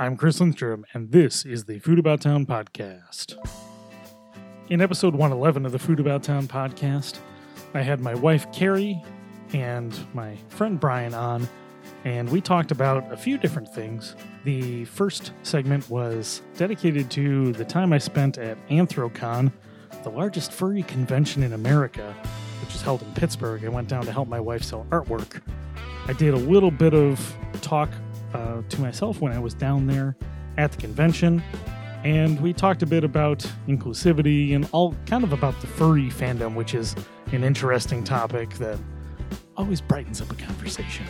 I'm Chris Lindstrom, and this is the Food About Town podcast. In episode 111 of the Food About Town podcast, I had my wife Carrie and my friend Brian on, and we talked about a few different things. The first segment was dedicated to the time I spent at Anthrocon, the largest furry convention in America, which is held in Pittsburgh. I went down to help my wife sell artwork. I did a little bit of talk uh, to myself when I was down there at the convention, and we talked a bit about inclusivity and all kind of about the furry fandom, which is an interesting topic that always brightens up a conversation.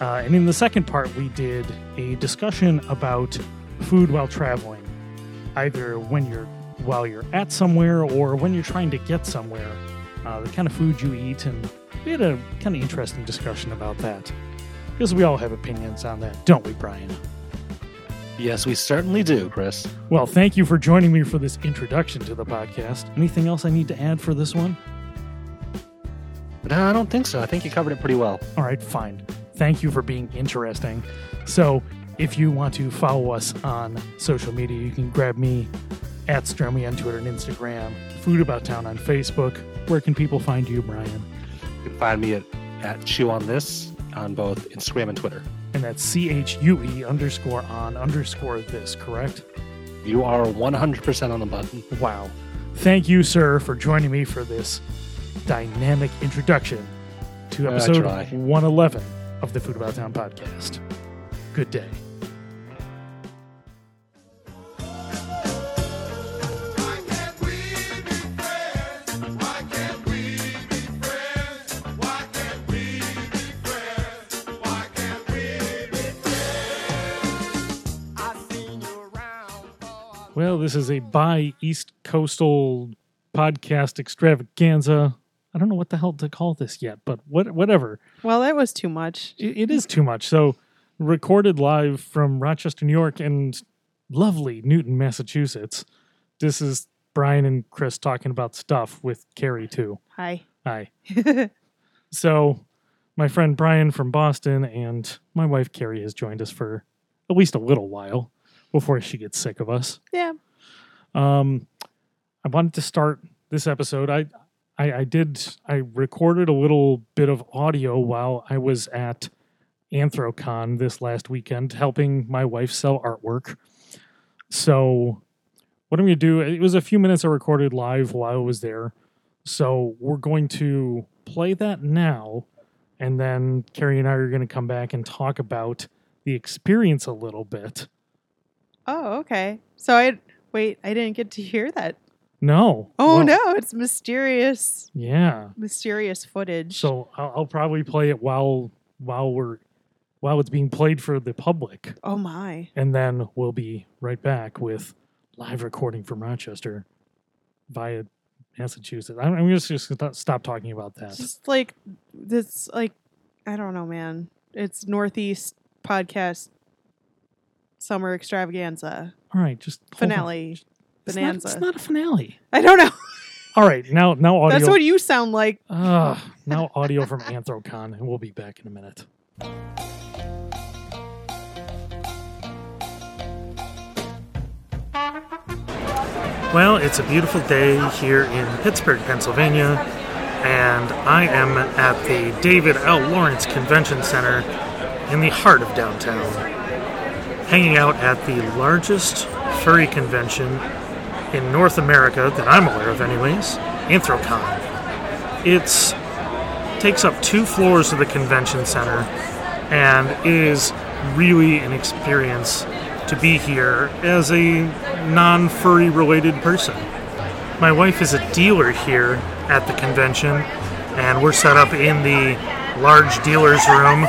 Uh, and in the second part, we did a discussion about food while traveling, either when you're while you're at somewhere or when you're trying to get somewhere, uh, the kind of food you eat, and we had a kind of interesting discussion about that. Because we all have opinions on that, don't we, Brian? Yes, we certainly do, Chris. Well, thank you for joining me for this introduction to the podcast. Anything else I need to add for this one? No, I don't think so. I think you covered it pretty well. All right, fine. Thank you for being interesting. So, if you want to follow us on social media, you can grab me at Stromy on Twitter and Instagram, Food About Town on Facebook. Where can people find you, Brian? You can find me at, at Chew on This on both Instagram and Twitter. And that's C H U E underscore on underscore this, correct? You are 100% on the button. Wow. Thank you, sir, for joining me for this dynamic introduction to episode try. 111 of the Food About Town podcast. Good day. Well, this is a bi East Coastal podcast extravaganza. I don't know what the hell to call this yet, but what, whatever. Well, that was too much. It, it is too much. So, recorded live from Rochester, New York, and lovely Newton, Massachusetts. This is Brian and Chris talking about stuff with Carrie, too. Hi. Hi. so, my friend Brian from Boston and my wife Carrie has joined us for at least a little while before she gets sick of us. Yeah. Um, I wanted to start this episode. I, I, I did. I recorded a little bit of audio while I was at Anthrocon this last weekend, helping my wife sell artwork. So, what I'm going to do? It was a few minutes I recorded live while I was there. So we're going to play that now, and then Carrie and I are going to come back and talk about the experience a little bit. Oh, okay. So I wait. I didn't get to hear that. No. Oh Well, no! It's mysterious, Yeah. mysterious footage. So I'll, I'll probably play it while while we're while it's being played for the public, oh my. and then we'll be right back with live recording from Rochester via Massachusetts. I'm, I'm just just gonna stop talking about that. Just like this, like I don't know, man. It's Northeast podcast summer extravaganza All right, just finale It's not, bonanza. it's not a finale. I don't know. All right, now now audio. That's what you sound like. Ah, now audio from Anthrocon, and we'll be back in a minute. Well, it's a beautiful day here in Pittsburgh, Pennsylvania, and I am at the David L. Lawrence Convention Center in the heart of downtown, hanging out at the largest furry convention in North America that I'm aware of, anyways, Anthrocon. It's takes up two floors of the convention center and is really an experience to be here as a non furry related person. My wife is a dealer here at the convention, and we're set up in the large dealer's room.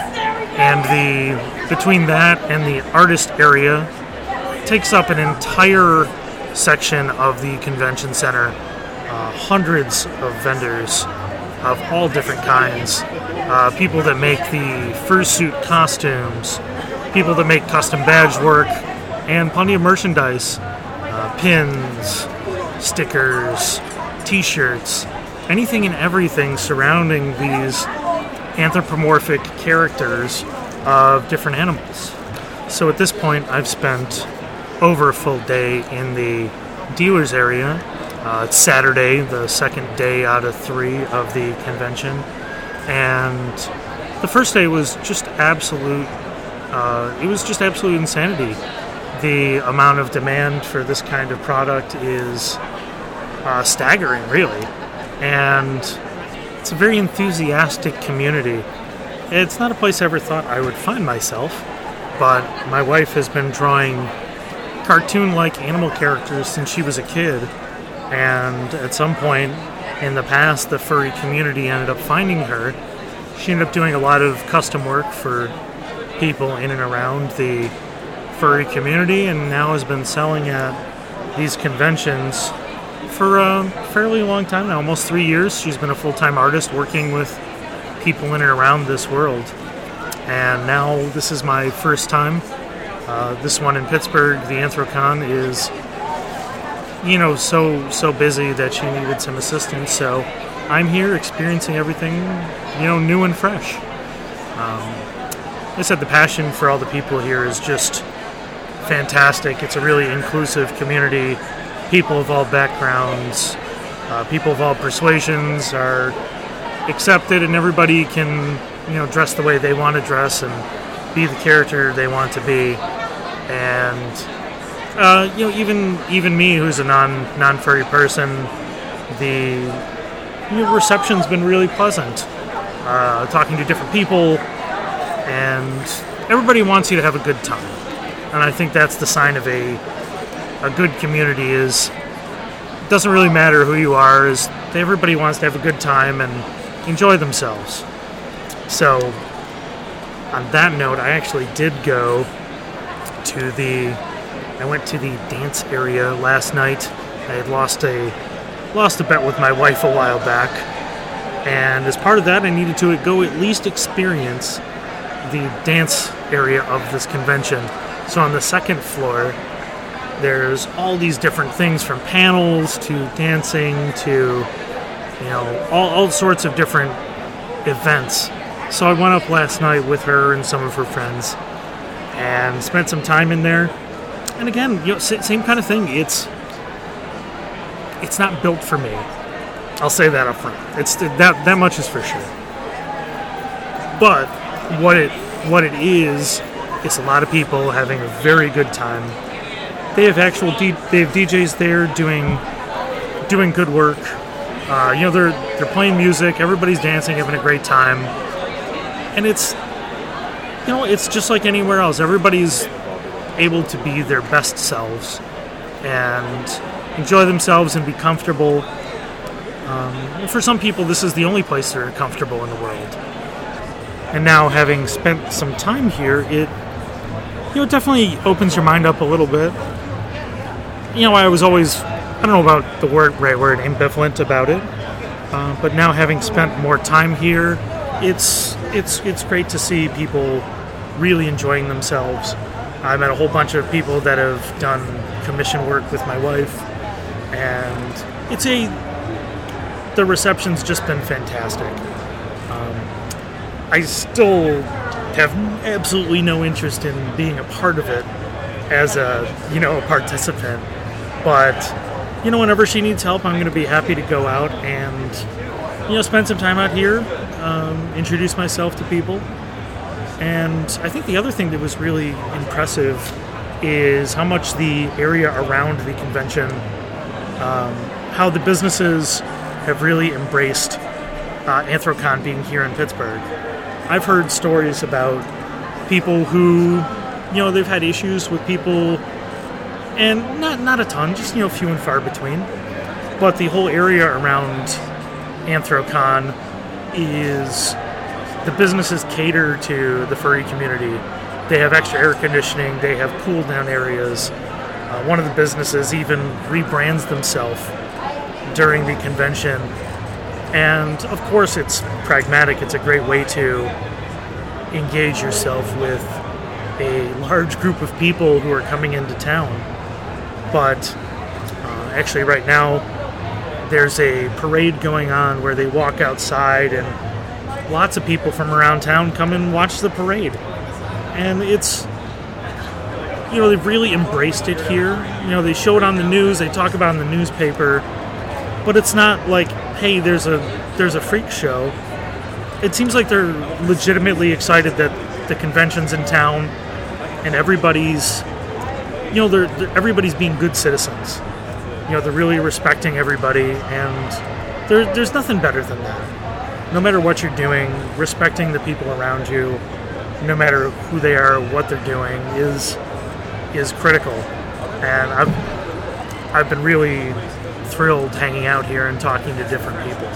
And the between that and the artist area takes up an entire section of the convention center. Uh, hundreds of vendors of all different kinds. Uh, people that make the fursuit costumes, people that make custom badge work, and plenty of merchandise uh, pins, stickers, t shirts, anything and everything surrounding these anthropomorphic characters of different animals. So at this point, I've spent over a full day in the dealers area. Uh, it's Saturday, the second day out of three of the convention, and the first day was just absolute. Uh, it was just absolute insanity. The amount of demand for this kind of product is uh, staggering, really, and it's a very enthusiastic community. It's not a place I ever thought I would find myself, but my wife has been drawing cartoon like animal characters since she was a kid, and at some point in the past, the furry community ended up finding her. She ended up doing a lot of custom work for people in and around the furry community, and now has been selling at these conventions for a fairly long time now almost three years. She's been a full time artist working with people in and around this world. And now this is my first time. Uh, this one in Pittsburgh, the Anthrocon, is you know so so busy that she needed some assistance. So I'm here experiencing everything you know new and fresh. Um, I said the passion for all the people here is just fantastic. It's a really inclusive community. People of all backgrounds, uh, people of all persuasions are accepted, and everybody can you know dress the way they want to dress and be the character they want to be. And uh, you know, even even me, who's a non non furry person, the you know, reception's been really pleasant. Uh, talking to different people, and everybody wants you to have a good time. And I think that's the sign of a a good community is it doesn't really matter who you are is everybody wants to have a good time and enjoy themselves. So on that note, I actually did go to the I went to the dance area last night. I had lost a lost a bet with my wife a while back, and as part of that, I needed to go at least experience the dance area of this convention. So on the second floor, there's all these different things from panels to dancing to you know all, all sorts of different events. So I went up last night with her and some of her friends and spent some time in there. And again, you know, same kind of thing. It's it's not built for me. I'll say that up front. It's that that much is for sure. But what it what it is, it's a lot of people having a very good time. They have actual D, they have DJs there doing doing good work. Uh, you know, they're they're playing music. Everybody's dancing, having a great time, and it's you know, it's just like anywhere else. Everybody's able to be their best selves and enjoy themselves and be comfortable. Um, and for some people, this is the only place they're comfortable in the world. And now, having spent some time here, it you know it definitely opens your mind up a little bit. You know, I was always I don't know about the word right word ambivalent about it, uh, but now having spent more time here, it's it's it's great to see people really enjoying themselves. I met a whole bunch of people that have done commission work with my wife, and it's a the reception's just been fantastic. Um, I still have absolutely no interest in being a part of it as a you know a participant, but you know whenever she needs help, I'm going to be happy to go out and you know spend some time out here, um, introduce myself to people. And I think the other thing that was really impressive is how much the area around the convention, um, how the businesses have really embraced uh, Anthrocon being here in Pittsburgh. I've heard stories about people who, you know, they've had issues with people, and not not a ton, just you know, few and far between. But the whole area around Anthrocon is the businesses cater to the furry community. They have extra air conditioning. They have cool down areas. Uh, one of the businesses even rebrands themselves during the convention, and of course, it's pragmatic. It's a great way to engage yourself with a large group of people who are coming into town. But uh, actually, right now, there's a parade going on where they walk outside and lots of people from around town come and watch the parade. And it's you know, they've really embraced it here. You know, they show it on the news, they talk about it in the newspaper, but it's not like, hey, there's a there's a freak show. It seems like they're legitimately excited that the convention's in town and everybody's you know, they're, they're everybody's being good citizens. You know, they're really respecting everybody and there, there's nothing better than that. No matter what you're doing, respecting the people around you, no matter who they are, what they're doing, is is critical. And I've I've been really thrilled hanging out here and talking to different people.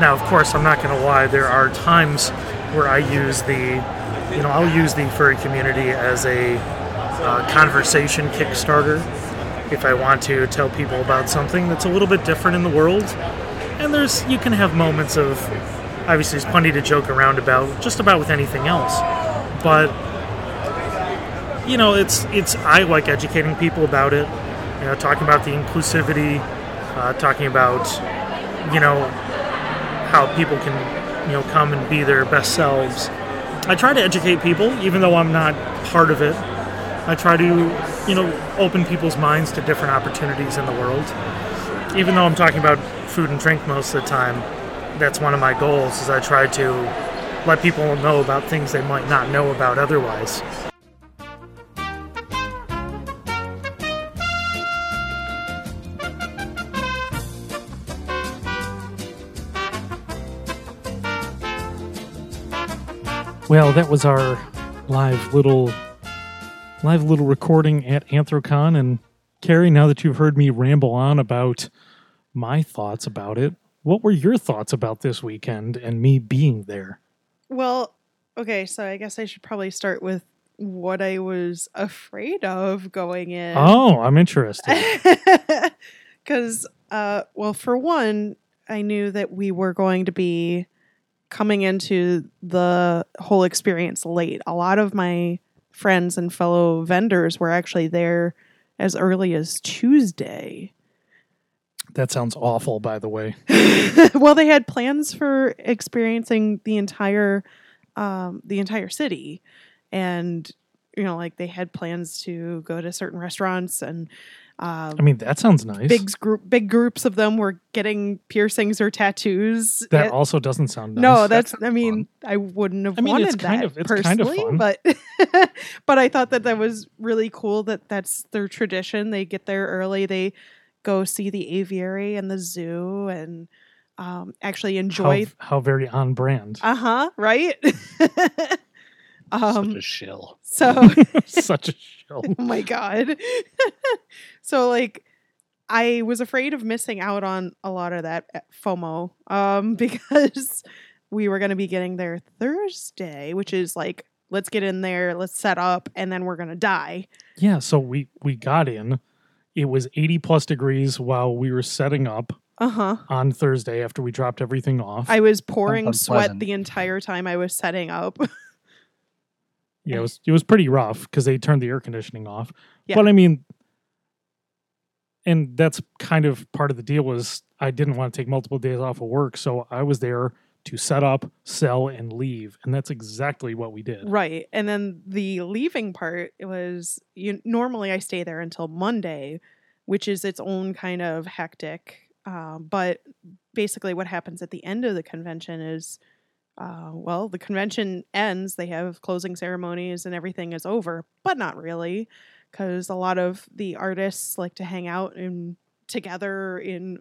Now, of course, I'm not going to lie. There are times where I use the, you know, I'll use the furry community as a uh, conversation Kickstarter if I want to tell people about something that's a little bit different in the world. And there's you can have moments of obviously there's plenty to joke around about just about with anything else. But you know, it's it's I like educating people about it. You know, talking about the inclusivity, uh, talking about you know how people can you know come and be their best selves. I try to educate people, even though I'm not part of it. I try to you know open people's minds to different opportunities in the world. Even though I'm talking about food and drink most of the time, that's one of my goals. Is I try to let people know about things they might not know about otherwise. Well, that was our live little live little recording at Anthrocon and Carrie, now that you've heard me ramble on about my thoughts about it, what were your thoughts about this weekend and me being there? Well, okay, so I guess I should probably start with what I was afraid of going in. Oh, I'm interested. Because, uh, well, for one, I knew that we were going to be coming into the whole experience late. A lot of my friends and fellow vendors were actually there as early as Tuesday. that sounds awful, by the way. well, they had plans for experiencing the entire um, the entire city, and you know, like they had plans to go to certain restaurants and. Uh, I mean, that sounds nice. big group, big groups of them were getting piercings or tattoos. that It- also doesn't sound nice. no, that's. I mean, I wouldn't have I mean, wanted that of- it's kind of personally, fun. but but I thought that that was really cool. That that's their tradition. They get there early. They go see the aviary and the zoo, and um, actually enjoy. how, how very on brand. Uh huh. Right. um. Such a shill. So. Such a show. oh my god. so like I was afraid of missing out on a lot of that uh, FOMO um because we were going to be getting there Thursday, which is like let's get in there, let's set up and then we're going to die. Yeah, so we we got in. It was 80 plus degrees while we were setting up Uh-huh. on Thursday after we dropped everything off. I was pouring sweat the entire time I was setting up. Yeah, it was it was pretty rough because they turned the air conditioning off. Yeah. But I mean, and that's kind of part of the deal was I didn't want to take multiple days off of work, so I was there to set up, sell, and leave, and that's exactly what we did. Right. And then the leaving part it was you normally I stay there until Monday, which is its own kind of hectic. Um, but basically, what happens at the end of the convention is, uh, well, the convention ends. They have closing ceremonies and everything is over, but not really, because a lot of the artists like to hang out in together in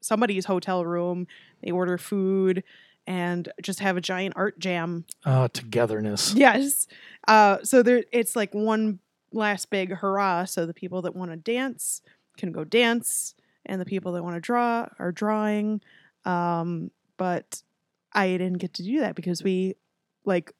somebody's hotel room. They order food and just have a giant art jam Uh, togetherness. Yes. Uh, so there, it's like one last big hurrah. So the people that want to dance can go dance, and the people that want to draw are drawing. Um, but I didn't get to do that because we like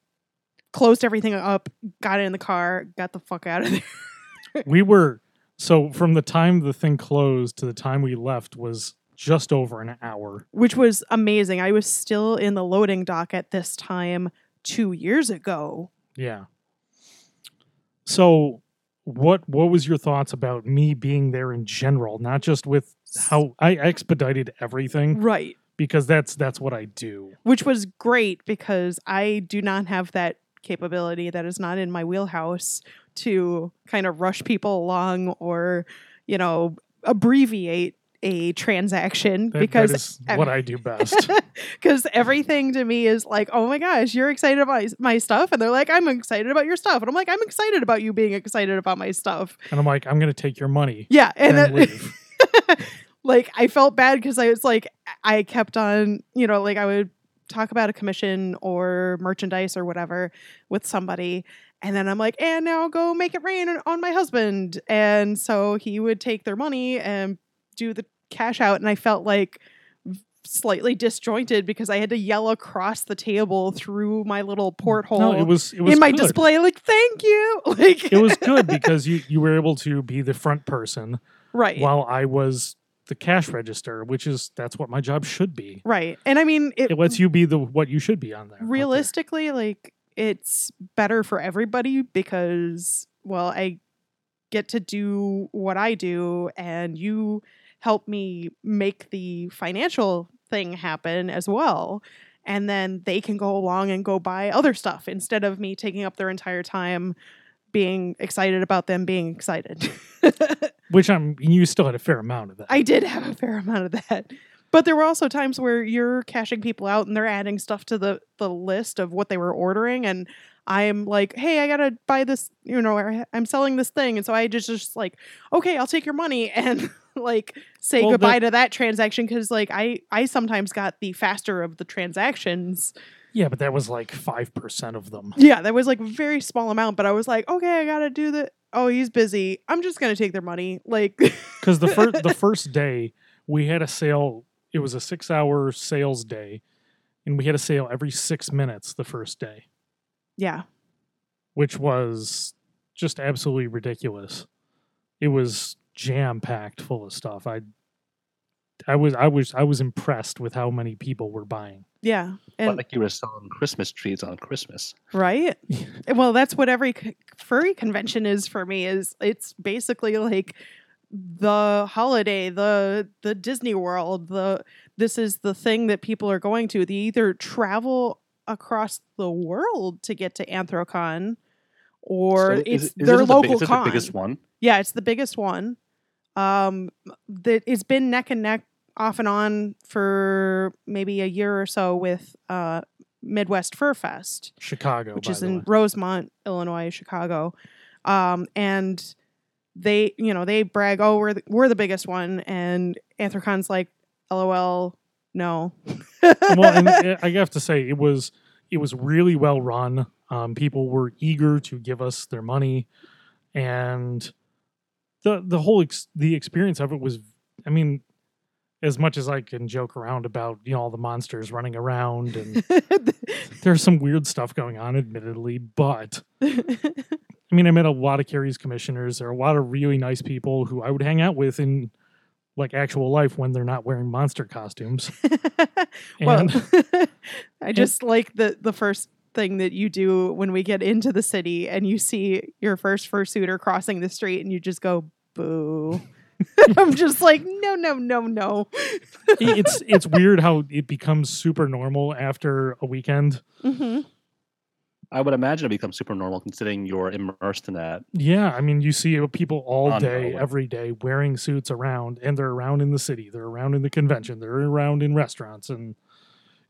closed everything up, got in the car, got the fuck out of there. we were so from the time the thing closed to the time we left was just over an hour. which was amazing. I was still in the loading dock at this time two years ago. Yeah. So what what was your thoughts about me being there in general, not just with how I expedited everything Right. Because that's that's what I do. which was great because I do not have that capability that is not in my wheelhouse to kind of rush people along or, you know, abbreviate a transaction That- because that is what I do best. because everything to me is like, oh my gosh, you're excited about my stuff, and they're like, I'm excited about your stuff, and I'm like, I'm excited about you being excited about my stuff. and I'm like, I'm going to take your money Yeah, and and, then leave. like I felt bad because I was like, I kept on, you know, like I would talk about a commission or merchandise or whatever with somebody. And then I'm like, and now go make it rain on- my husband. And so he would take their money and do the cash out. And I felt like slightly disjointed because I had to yell across the table through my little porthole No, it was it was in my good. display, like, thank you. Like, It was good because you you were able to be the front person right. while I was the cash register, which is that's what my job should be. right. And I mean, it, It lets you be the what you should be on there. out there. realistically like it's better for everybody because well i get to do what i do and you help me make the financial thing happen as well and then they can go along and go buy other stuff instead of me taking up their entire time being excited about them being excited Which I'm you still had a fair amount of that. I did have a fair amount of that. But there were also times where you're cashing people out and they're adding stuff to the the list of what they were ordering and I'm like, "Hey, I got to buy this, you know, or I'm selling this thing." And so I just just like, "Okay, I'll take your money." And like say Well, goodbye the- to that transaction cuz like I I sometimes got the faster of the transactions. Yeah, but that was like five percent of them. Yeah, that was like a very small amount, but I was like, "Okay, I got to do the Oh, he's busy. I'm just going to take their money." Like Because the first the first day we had a sale. It was a six hour sales day, and we had a sale every six minutes the first day, yeah. which was just absolutely ridiculous. It was jam packed full of stuff. I I was I was I was impressed with how many people were buying. Yeah. Felt And like you were selling Christmas trees on Christmas. right well that's what every furry convention is for me is it's basically like the holiday the the disney world the this is the thing that people are going to they either travel across the world to get to anthrocon or So it's is, is their this the, local is this con the biggest one? yeah it's the biggest one um that it's been neck and neck off and on for maybe a year or so with uh midwest fur fest Chicago, which is in way. Rosemont, Illinois, Chicago. Um, and they, you know, they brag, "Oh, we're the, we're the biggest one," and Anthrocon's like, "LOL, no." well, and I have to say it was it was really well run. Um, people were eager to give us their money, and the the whole ex- the experience of it was. I mean, as much as I can joke around about you know all the monsters running around and there's some weird stuff going on, admittedly, but I mean, I met a lot of Carrie's commissioners. There are a lot of really nice people who I would hang out with in like actual life when they're not wearing monster costumes. well, And I just like the the first thing that you do when we get into the city and you see your first fursuiter crossing the street and you just go boo. I'm just like no no no no. it's it's weird how it becomes super normal after a weekend. hmm I would imagine it becomes super normal considering you're immersed in that. Yeah, I mean, you see people all On day, Broadway. every day, wearing suits around, and they're around in the city, they're around in the convention, they're around in restaurants, and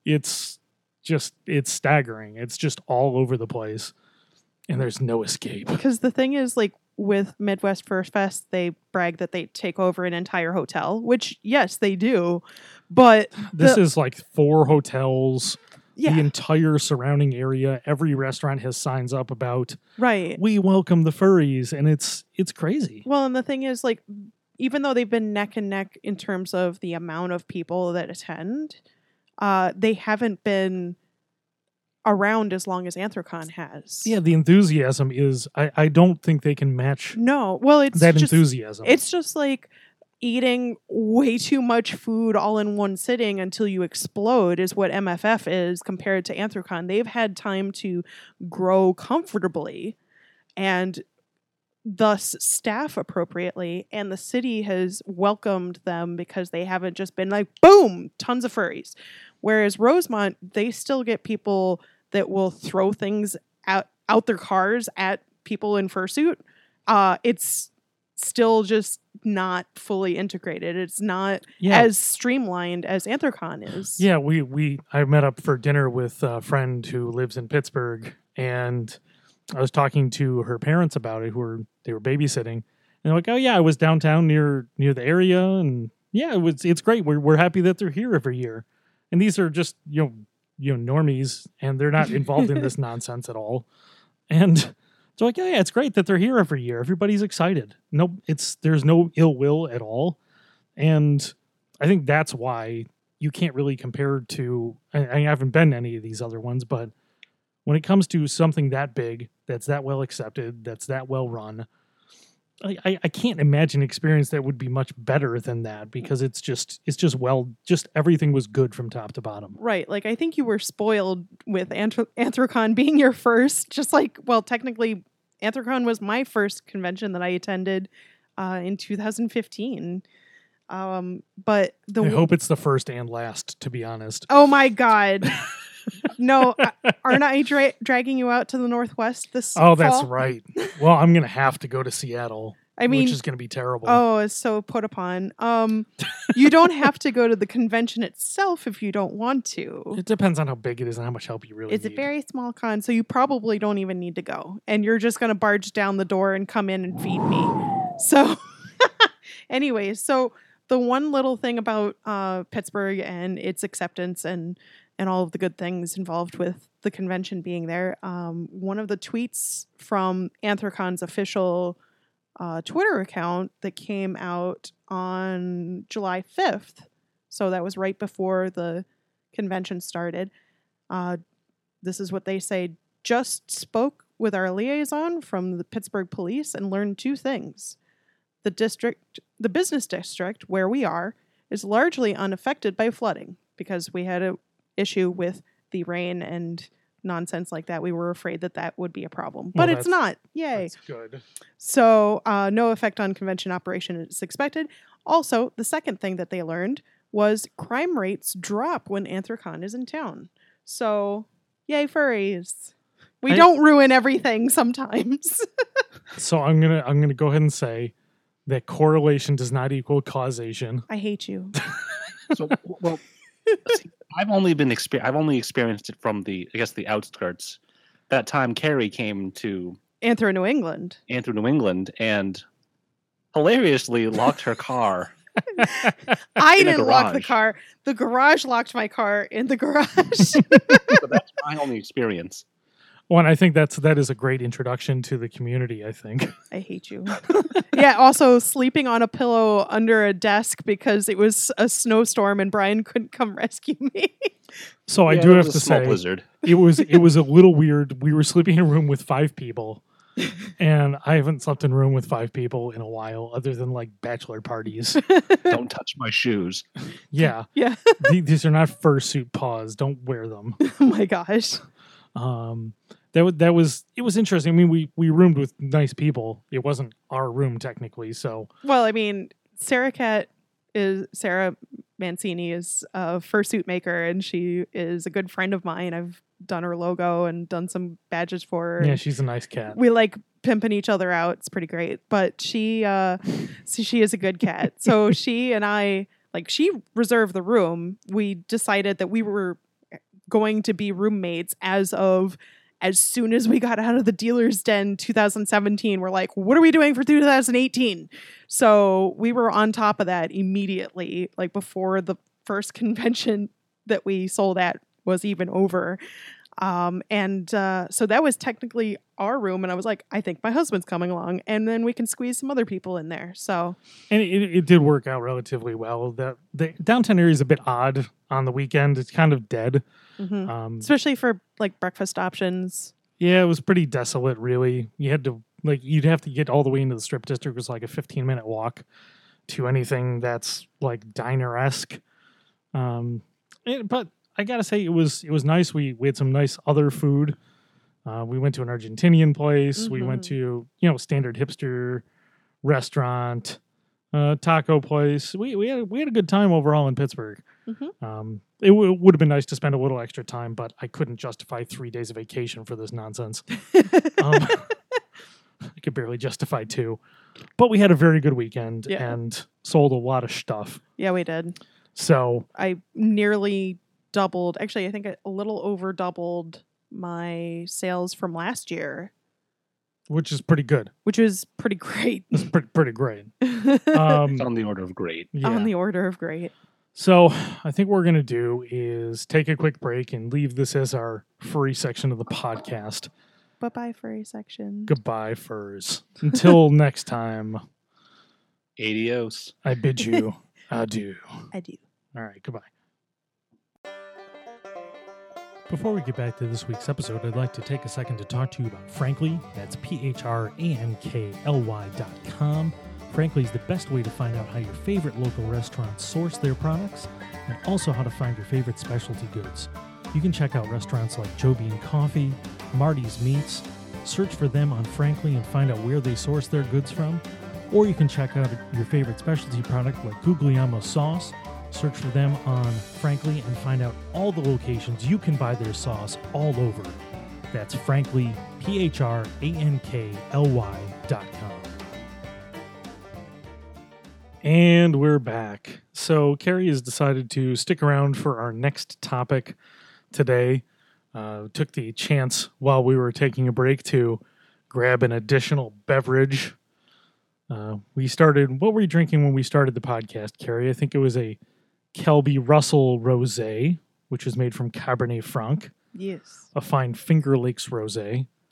it's just it's staggering. It's just all over the place, and there's no escape. Because the thing is, like with Midwest FurFest, they brag that they take over an entire hotel, which yes, they do. But This the- is like four hotels, yeah, the entire surrounding area. Every restaurant has signs up about right. "We welcome the furries," and it's it's crazy. Well, and the thing is, like, even though they've been neck and neck in terms of the amount of people that attend, uh, they haven't been around as long as Anthrocon has. Yeah, the enthusiasm is. I, I don't think they can match No. Well, it's that just, enthusiasm. It's just like eating way too much food all in one sitting until you explode is what MFF is compared to Anthrocon. They've had time to grow comfortably and thus staff appropriately and the city has welcomed them because they haven't just been like boom tons of furries whereas rosemont they still get people that will throw things out out their cars at people in fursuit. Uh, it's still just not fully integrated. It's not Yeah. as streamlined as Anthrocon is. Yeah, we we I met up for dinner with a friend who lives in Pittsburgh, and I was talking to her parents about it, who were they were babysitting, and they're like, "Oh yeah, I was downtown near near the area, and yeah, it was it's great. We're we're happy that they're here every year, and these are just you know you know normies, and they're not involved in this nonsense at all, and." they're like, yeah, yeah, it's great that they're here every year. Everybody's excited. No, it's there's no ill will at all, and I think that's why you can't really compare to I, I haven't been to any of these other ones but when it comes to something that big that's that well accepted that's that well run I, I, can't imagine experience that would be much better than that because it's just it's just well just everything was good from top to bottom Right. Like I think you were spoiled with Anthro- Anthrocon being your first, just like, well, technically, Anthrocon was my first convention that I attended uh, in 2015. Um, but the i hope it's the first and last to be honest oh my god, no, aren't I dra- dragging you out to the Northwest this? oh that's right well i'm gonna have to go to seattle I mean, which is gonna be terrible oh, it's so put upon. Um, you don't have to go to the convention itself if you don't want to. it depends on how big it is and how much help you really It's a very small con, so you probably don't even need to go. And you're just going to barge down the door and come in and feed me. So, anyway, so the one little thing about uh, Pittsburgh and its acceptance and and all of the good things involved with the convention being there, um, one of the tweets from Anthrocon's official uh, Twitter account that came out on July 5th, so that was right before the convention started. Uh, this is what they say just spoke with our liaison from the Pittsburgh police and learned two things. The district, the business district where we are, is largely unaffected by flooding because we had a issue with the rain and nonsense like that. We were afraid that that would be a problem, Well, but it's not. Yay. that's good So, uh, no effect on convention operation is expected. Also, the second thing that they learned was crime rates drop when Anthrocon is in town. So, yay, furries. We I- don't ruin everything sometimes. So I'm gonna I'm gonna go ahead and say that correlation does not equal causation. I hate you. So, well, see, I've only been exper- I've only experienced it from the I guess the outskirts. That time Carrie came to Anthro New England. Anthro New England, and hilariously locked her car. I didn't lock the car. The garage locked my car in the garage. So that's my only experience. Well, and I think that's that is a great introduction to the community. I think. I hate you. yeah, also sleeping on a pillow under a desk because it was a snowstorm and Brian couldn't come rescue me. So I do have to say blizzard. it was it was a little weird. We were sleeping in a room with five people, and I haven't slept in a room with five people in a while, other than like bachelor parties. Don't touch my shoes. Yeah, yeah. these are not fursuit paws. Don't wear them. oh my gosh. Um, that was that was it was interesting. I mean, we we roomed with nice people. It wasn't our room technically, so Well, I mean, Sarah Cat is Sarah Mancini is a fursuit maker and she is a good friend of mine. I've done her logo and done some badges for her. yeah, she's a nice cat. we like pimping each other out. It's pretty great. But she uh so she is a good cat. So she and I like she reserved the room. We decided that we were going to be roommates as of as soon as we got out of the dealer's den 2017 we're like what are we doing for 2018 so we were on top of that immediately like before the first convention that we sold at was even over um, and uh, so that was technically our room and i was like i think my husband's coming along and then we can squeeze some other people in there so and it, it did work out relatively well. The the downtown area is a bit odd on the weekend. It's kind of dead. Mhm. Um, especially for like breakfast options yeah, it was pretty desolate. Really, you had to like you'd have to get all the way into the strip district. It was like a fifteen minute walk to anything that's like diner esque. Um, it- but I gotta say it was it was nice. We we had some nice other food. Uh, we went to an Argentinian place. We went Mhm. to you know standard hipster restaurant, uh, taco place. We we had we had a good time overall in Pittsburgh. Mhm. Um, it w- would have been nice to spend a little extra time, but I couldn't justify three days of vacation for this nonsense. um, I could barely justify two. But we had a very good weekend Yeah. and sold a lot of stuff. Yeah, we did. So I nearly doubled. Actually, I think a little over doubled my sales from last year, which is pretty good. which is pretty great. It's pretty pretty great. Um, It's on the order of great. yeah. On the order of great. So I think what we're gonna do is take a quick break and leave this as our free section of the podcast. Bye bye, furry section. Goodbye, furs. Until next time, Adios. I bid you adieu. Adieu. All right, goodbye. Before we get back to this week's episode, I'd like to take a second to talk to you about Phrankly. That's P H R A N K L Y dot com. Phrankly is the best way to find out how your favorite local restaurants source their products and also how to find your favorite specialty goods. You can check out restaurants like Joe Bean Coffee, Marty's Meats, search for them on Phrankly and find out where they source their goods from. Or you can check out your favorite specialty product like Guglielmo sauce. Search for them on Phrankly and find out all the locations you can buy their sauce all over. That's Phrankly, P H R A N K L Y dot com. And we're back. So, Carrie has decided to stick around for our next topic today. Uh, took the chance while we were taking a break to grab an additional beverage. Uh, we started, what were you drinking when we started the podcast, Carrie? I think it was a Kelby Russell Rose, which is made from Cabernet Franc, Yes, a fine Finger Lakes Rose.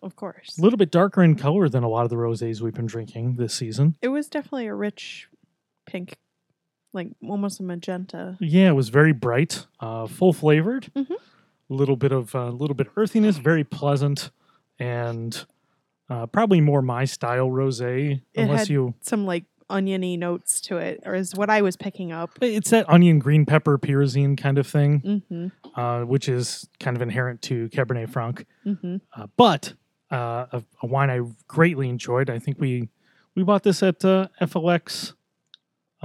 Of course. A little bit darker in color than a lot of the rosés we've been drinking this season. It was definitely a rich pink, like almost a magenta. Yeah, it was very bright, uh, full flavored, a Mhm. little bit of a little bit earthiness, very pleasant, and uh, probably more my style rosé. Unless had- you, Some like oniony notes to it, or is what I was picking up. it's that onion, green pepper, pyrazine kind of thing, Mm-hmm. uh, which is kind of inherent to Cabernet Franc. Mm-hmm. Uh, but uh, a, a wine I greatly enjoyed. I think we we bought this at uh, FLX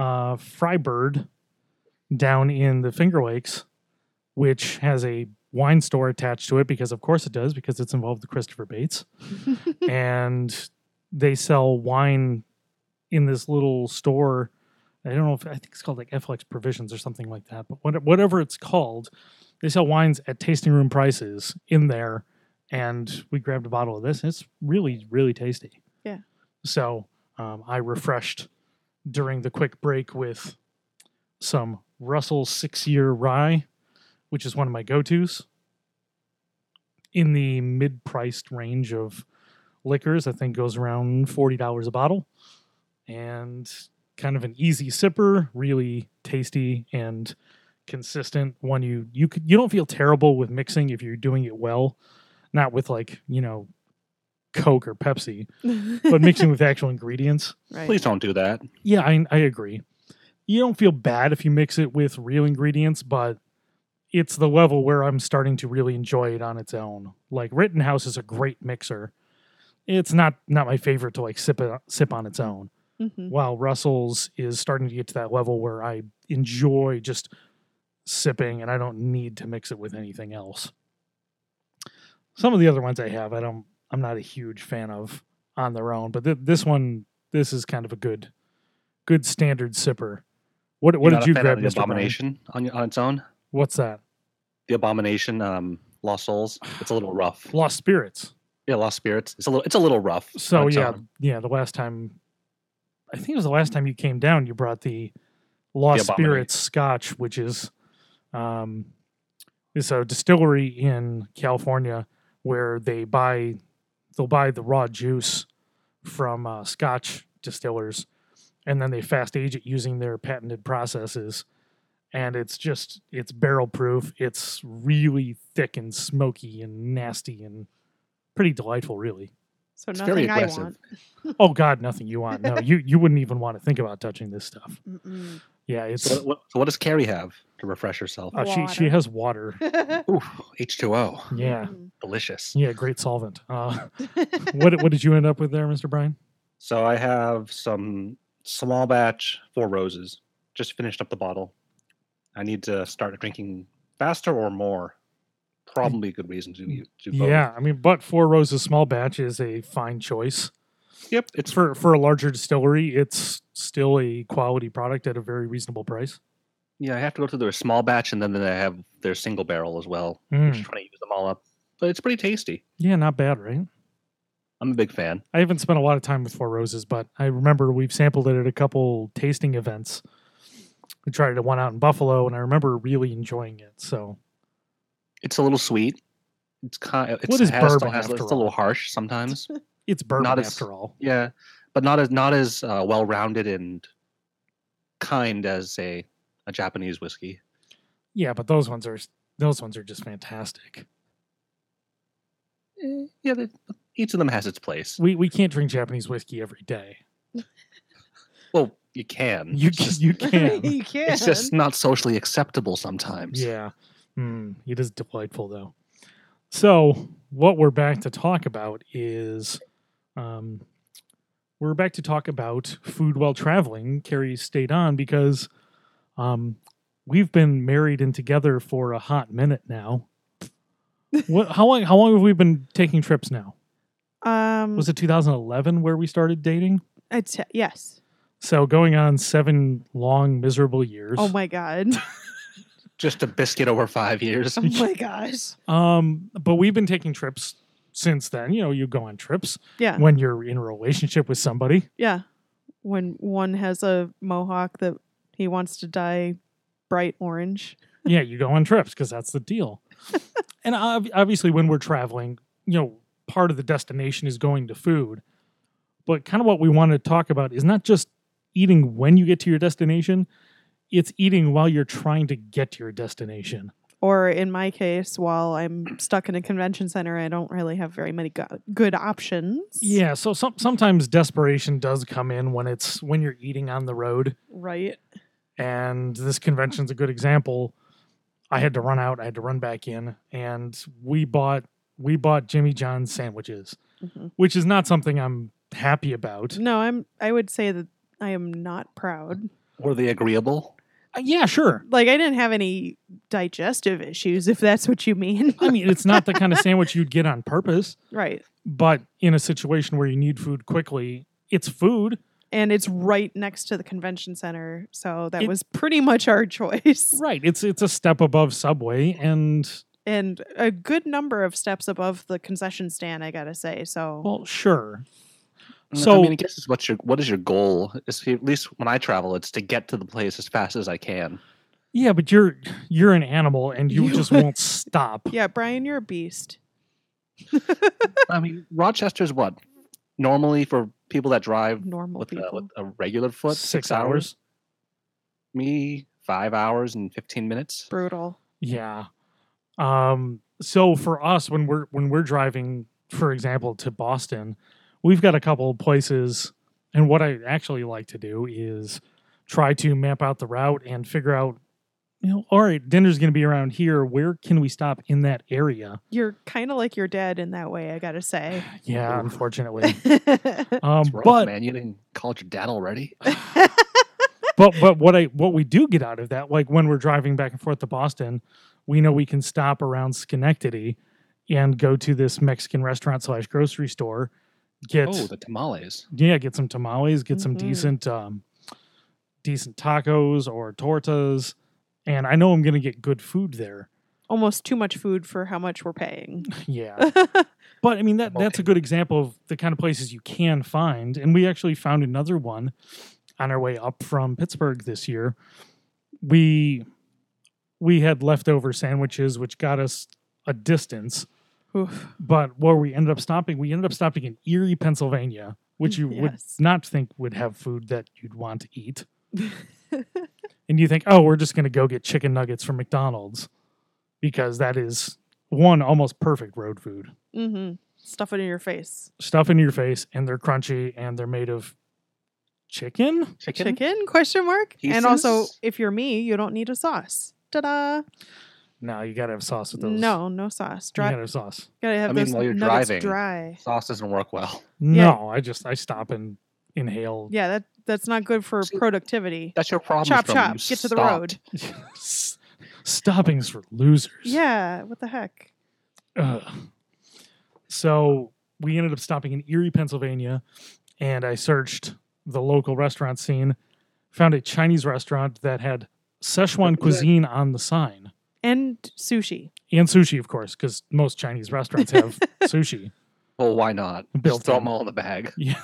uh, Frybird down in the Finger Lakes, which has a wine store attached to it because, of course, it does because it's involved with Christopher Bates, and they sell wine in this little store. I don't know if I think it's called like FLX Provisions or something like that, but what- whatever it's called, they sell wines at tasting room prices in there and we grabbed a bottle of this. And it's really, really tasty. Yeah. So um, I refreshed during the quick break with some Russell six year rye, which is one of my go tos. In the mid priced range of liquors, I think goes around $40 a bottle. And kind of an easy sipper, really tasty and consistent one you you you don't feel terrible with mixing if you're doing it well not with like you know coke or pepsi but mixing with actual ingredients right. Please don't do that. yeah I, I agree you don't feel bad if you mix it with real ingredients but it's the level where i'm starting to really enjoy it on its own like rittenhouse is a great mixer it's not not my favorite to like sip it sip on its own Mm-hmm. while russell's is starting to get to that level where i enjoy just sipping and i don't need to mix it with anything else some of the other ones i have i don't i'm not a huge fan of on their own but th- this one this is kind of a good good standard sipper what, what You're did you grab the Mr. Abomination on, on its own? what's that The abomination, um, Lost Souls. It's a little rough. lost spirits Yeah, Lost Spirits. It's a little. It's a little rough. so yeah own. yeah the last time i think it was the last time you came down you brought the lost Abominate. spirits scotch which is um is a distillery in california where they buy they'll buy the raw juice from uh, scotch distillers and then they fast age it using their patented processes and it's just it's barrel proof it's really thick and smoky and nasty and pretty delightful really So It's very nothing I want. Oh God, nothing you want. No, you you wouldn't even want to think about touching this stuff. Mm-mm. Yeah, it's So what, what, so what does Carrie have to refresh herself? uh, she she has water. Ooh, H two O. Yeah, Mm. Delicious. yeah, great solvent. Uh, what what did you end up with there, Mister Brian? So I have some small batch four roses. Just finished up the bottle. I need to start drinking faster or more. Probably a good reason to do, do both. Yeah, I mean, but Four Roses small batch is a fine choice. Yep, it's for for a larger distillery, it's still a quality product at a very reasonable price. yeah. I have to go to their small batch, and then they have their single barrel as well. I'm Mm. just trying to use them all up, but it's pretty tasty. Yeah, not bad, right? I'm a big fan. I haven't spent a lot of time with Four Roses, but I remember we've sampled it at a couple tasting events. We tried it one out in Buffalo, and I remember really enjoying it. So It's a little sweet. It's kind. It's, What is has- bourbon has- after it's a little harsh sometimes. it's bourbon Not as- after all. yeah, but not as not as uh, well rounded and kind as a a Japanese whiskey. Yeah, but those ones are those ones are just fantastic. Eh, yeah, they, each of them has its place. We we can't drink Japanese whiskey every day. Well, you can. You can, just, you can. you can. it's just not socially acceptable sometimes. Yeah. Mm, it is delightful, though. So, what we're back to talk about is um, we're back to talk about food while traveling. Carrie stayed on because um, we've been married and together for a hot minute now. what, how long? How long have we been taking trips now? Um, Was it 2011 where we started dating? it's, yes. So going on seven long miserable years. Oh my god. Just a biscuit over five years. Oh my gosh. Um, but we've been taking trips since then. You know, you go on trips Yeah. when you're in a relationship with somebody. Yeah. When one has a mohawk that he wants to dye bright orange. yeah, you go on trips because that's the deal. and ob- obviously, when we're traveling, you know, part of the destination is going to food. But kind of what we want to talk about is not just eating when you get to your destination, it's eating while you're trying to get to your destination. Or in my case, while I'm stuck in a convention center, I don't really have very many go- good options. Yeah, so some, sometimes desperation does come in when it's when you're eating on the road. Right. and this convention's a good example. I had to run out, I had to run back in, and we bought we bought Jimmy John's sandwiches, Mhm. which is not something I'm happy about. No, I'm. I would say that I am not proud. Were they agreeable? Uh, yeah, sure. Like I didn't have any digestive issues, if that's what you mean. I mean, it's not the kind of sandwich you'd get on purpose, right. but in a situation where you need food quickly, it's food. And it's right next to the convention center, so that It- was pretty much our choice. Right. It's it's a step above Subway and And a good number of steps above the concession stand, I gotta say. So well, sure. So- I mean, I guess it's what's your what is your goal? Is at least when I travel, it's to get to the place as fast as I can. Yeah, but you're you're an animal and you You- just won't stop. yeah, Brian, you're a beast. I mean, Rochester's what normally for people that drive Normal with, uh, people. with a regular foot Six hours. Me five hours and fifteen minutes. Brutal. Yeah. Um so for us when we're when we're driving for example to Boston, we've got a couple of places and what I actually like to do is try to map out the route and figure out you know, all right, dinner's going to be around here. Where can we stop in that area? You're kind of like your dad in that way, I gotta say. Yeah, Ooh. unfortunately. Um, It's rough, but man, you didn't call it your dad already. but but what I what we do get out of that, like when we're driving back and forth to Boston, we know we can stop around Schenectady and go to this Mexican restaurant slash grocery store, get Oh, the tamales. yeah, get some tamales, get some Mhm. decent um decent tacos or tortas, and I know I'm gonna get good food there. Almost too much food for how much we're paying. Yeah. But I mean that that's a good example of the kind of places you can find. And we actually found another one on our way up from Pittsburgh this year. We we had leftover sandwiches which got us a distance, Oof. but where we ended up stopping, we ended up stopping in Erie, Pennsylvania, which you would not think would have food that you'd want to eat. and you think, "Oh, we're just going to go get chicken nuggets from McDonald's." Because that is one almost perfect road food mm-hmm. Stuff it in your face. stuff in your face and they're crunchy and they're made of chicken Chicken. Chicken? Question mark. And also, if you're me, you don't need a sauce. Ta-da! No you gotta have sauce with those No, no sauce. you Dry. gotta have sauce Gotta have I mean, those while you're nuggets driving. dry. Sauce doesn't work well. Yeah. no i just i stop and inhale Yeah, that that's not good for See, productivity. That's your problem. Chop from chop. Get to the road. Stopping's for losers Yeah. What the heck? Ugh. so we ended up stopping in erie pennsylvania and I searched the local restaurant scene, found a Chinese restaurant that had Szechuan cuisine on the sign And sushi. and sushi, of course, because most Chinese restaurants have sushi. Well, why not? Built Just throw them all in the bag. Yeah,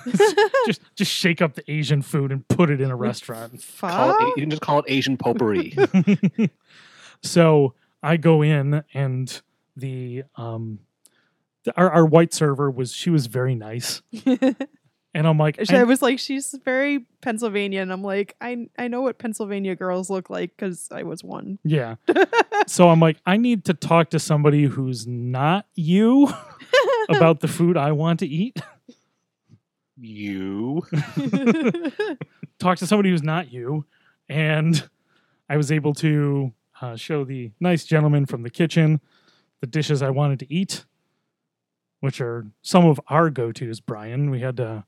just just shake up the Asian food and put it in a restaurant. Call Fuck. it, you can just call it Asian potpourri. so I go in and the um the, our, our white server was she was very nice and I'm like I I- was like, she's very Pennsylvania, and I'm like, I I know what Pennsylvania girls look like because I was one. yeah. So I'm like I need to talk to somebody who's not you about the food I want to eat. You. talk to somebody who's not you. And I was able to uh, show the nice gentleman from the kitchen the dishes I wanted to eat which are some of our go-tos Brian. We had uh,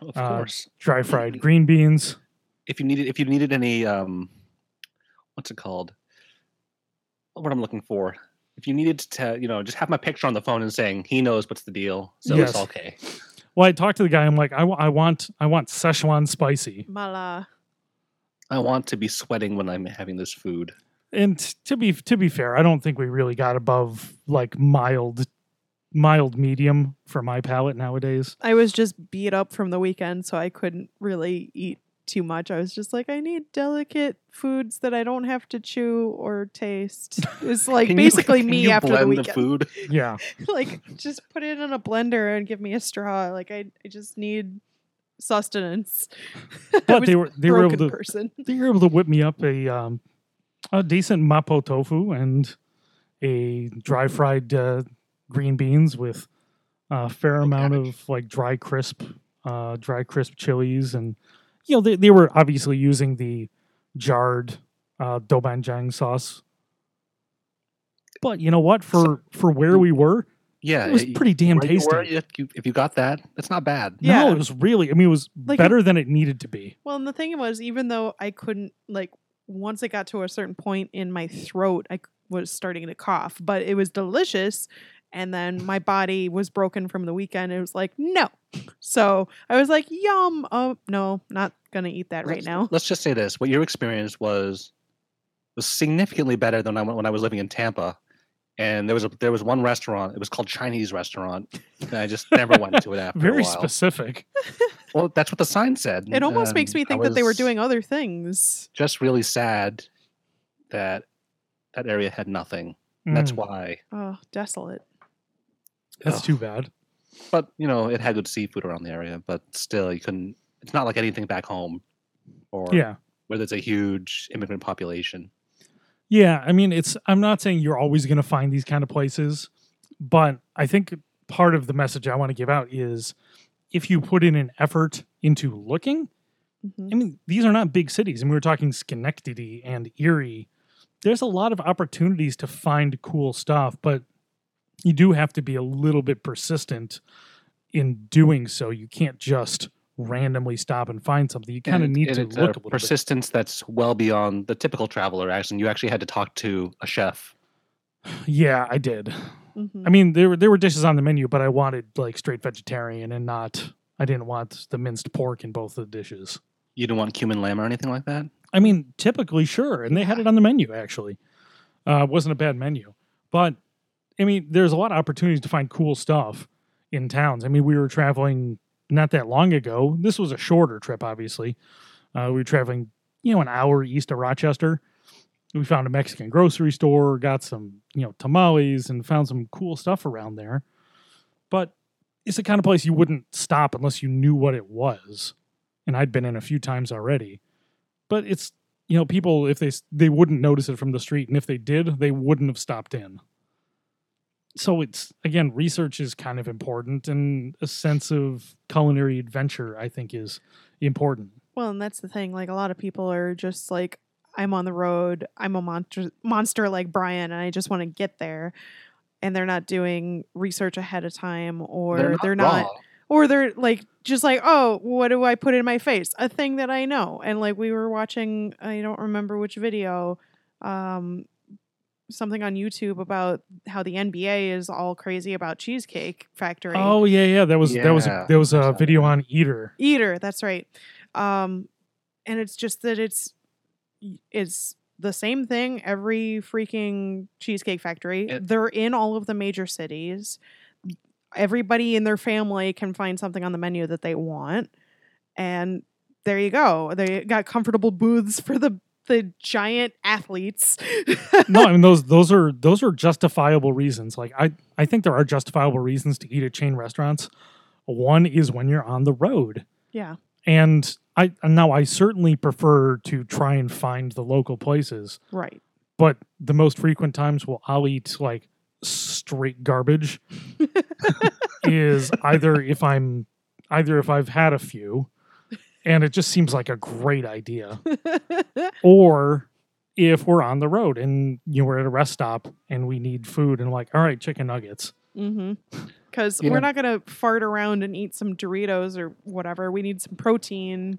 Of Uh, course. dry fried green beans. If you needed, if you needed any, um, what's it called? What I'm looking for. If you needed to, you know, just have my picture on the phone and saying he knows what's the deal, so Yes. it's okay. Well, I talked to the guy. I'm like, I, wa- I want, I want Szechuan spicy. Mala. I want to be sweating when I'm having this food. And to be to be fair, I don't think we really got above like mild, mild medium for my palate nowadays. I was just beat up from the weekend, so I couldn't really eat too much. I was just like, I need delicate foods that I don't have to chew or taste. It's like you- basically can me you after the weekend. food. Yeah, like just put it in a blender and give me a straw. Like I, I just need sustenance. But they were they were able to person. they were able to whip me up a um a decent mapo tofu and a dry fried uh, green beans with a fair amount cabbage. of like dry crisp uh dry crisp chilies and you know they, they were obviously using the jarred uh doubanjiang sauce but you know what for for where we were Yeah, it was pretty damn where you tasty were, you- you- if you got that, that's not bad. no it was really i mean it was Like- better than it needed to be Well, and the thing was, even though I couldn't like once it got to a certain point in my throat, I was starting to cough, but it was delicious. And then my body was broken from the weekend. It was like, no. So I was like, yum. Oh, no, not going to eat that right Let's- now. Let's just say this: what your experience was was significantly better than I, when I was living in Tampa. And there was a there was one restaurant. It was called Chinese restaurant. And I just never went to it after very a while. specific Well, that's what the sign said. It almost makes me think that they were doing other things. Just really sad that that area had nothing. And That's Mm, why. Oh, desolate. That's Ugh. too bad But you know, it had good seafood around the area. But still, you couldn't. It's not like anything back home, or yeah where there's a huge immigrant population. Yeah, I mean, it's. I'm not saying you're always going to find these kind of places, but I think part of the message I want to give out is if you put in an effort into looking. Mhm. I mean, these are not big cities, and we were talking Schenectady and Erie. There's a lot of opportunities to find cool stuff, but you do have to be a little bit persistent in doing so. You can't just randomly stop and find something. You kind of need and to it's look a a little bit. persistence that's well beyond the typical traveler. Actually, you actually had to talk to a chef. Yeah, I did. Mhm. I mean, there were there were dishes on the menu, but I wanted like straight vegetarian and not. I didn't want the minced pork in both the dishes. You didn't want cumin lamb or anything like that. I mean, typically, sure, and they had it on the menu. Actually, uh, wasn't a bad menu, but I mean, there's a lot of opportunities to find cool stuff in towns. I mean, we were traveling not that long ago. This was a shorter trip, obviously. Uh, we were traveling, you know, an hour east of Rochester. We found a Mexican grocery store, got some, you know, tamales, and found some cool stuff around there. But it's the kind of place you wouldn't stop unless you knew what it was. And I'd been in a few times already. But it's, you know, people if they they wouldn't notice it from the street, and if they did, they wouldn't have stopped in. So it's again, research is kind of important, and a sense of culinary adventure, I think, is important. Well, and that's the thing. Like a lot of people are just like, I'm on the road. I'm a monster, monster like Brian, and I just want to get there. And they're not doing research ahead of time, or they're not, raw. or they're like just like, oh, what do I put in my face? A thing that I know. And like we were watching, I don't remember which video, um, something on YouTube about how the NBA is all crazy about Cheesecake Factory. Oh yeah, yeah. That was that was Yeah, there was a video on Eater. Eater, that's right. Um, and it's just that it's it's the same thing every freaking Cheesecake Factory. It- They're in all of the major cities. Everybody in their family can find something on the menu that they want, and there you go. They got comfortable booths for the the giant athletes. no, I mean those those are those are justifiable reasons. Like I I think there are justifiable reasons to eat at chain restaurants. One is when you're on the road. yeah, And I now I certainly prefer to try and find the local places, right. but the most frequent times well I'll eat like straight garbage is either if I'm either if I've had a few and it just seems like a great idea or if we're on the road and you know, we're at a rest stop and we need food and like all right chicken nuggets Mm-hmm. Because we're not gonna fart around and eat some Doritos or whatever. We need some protein,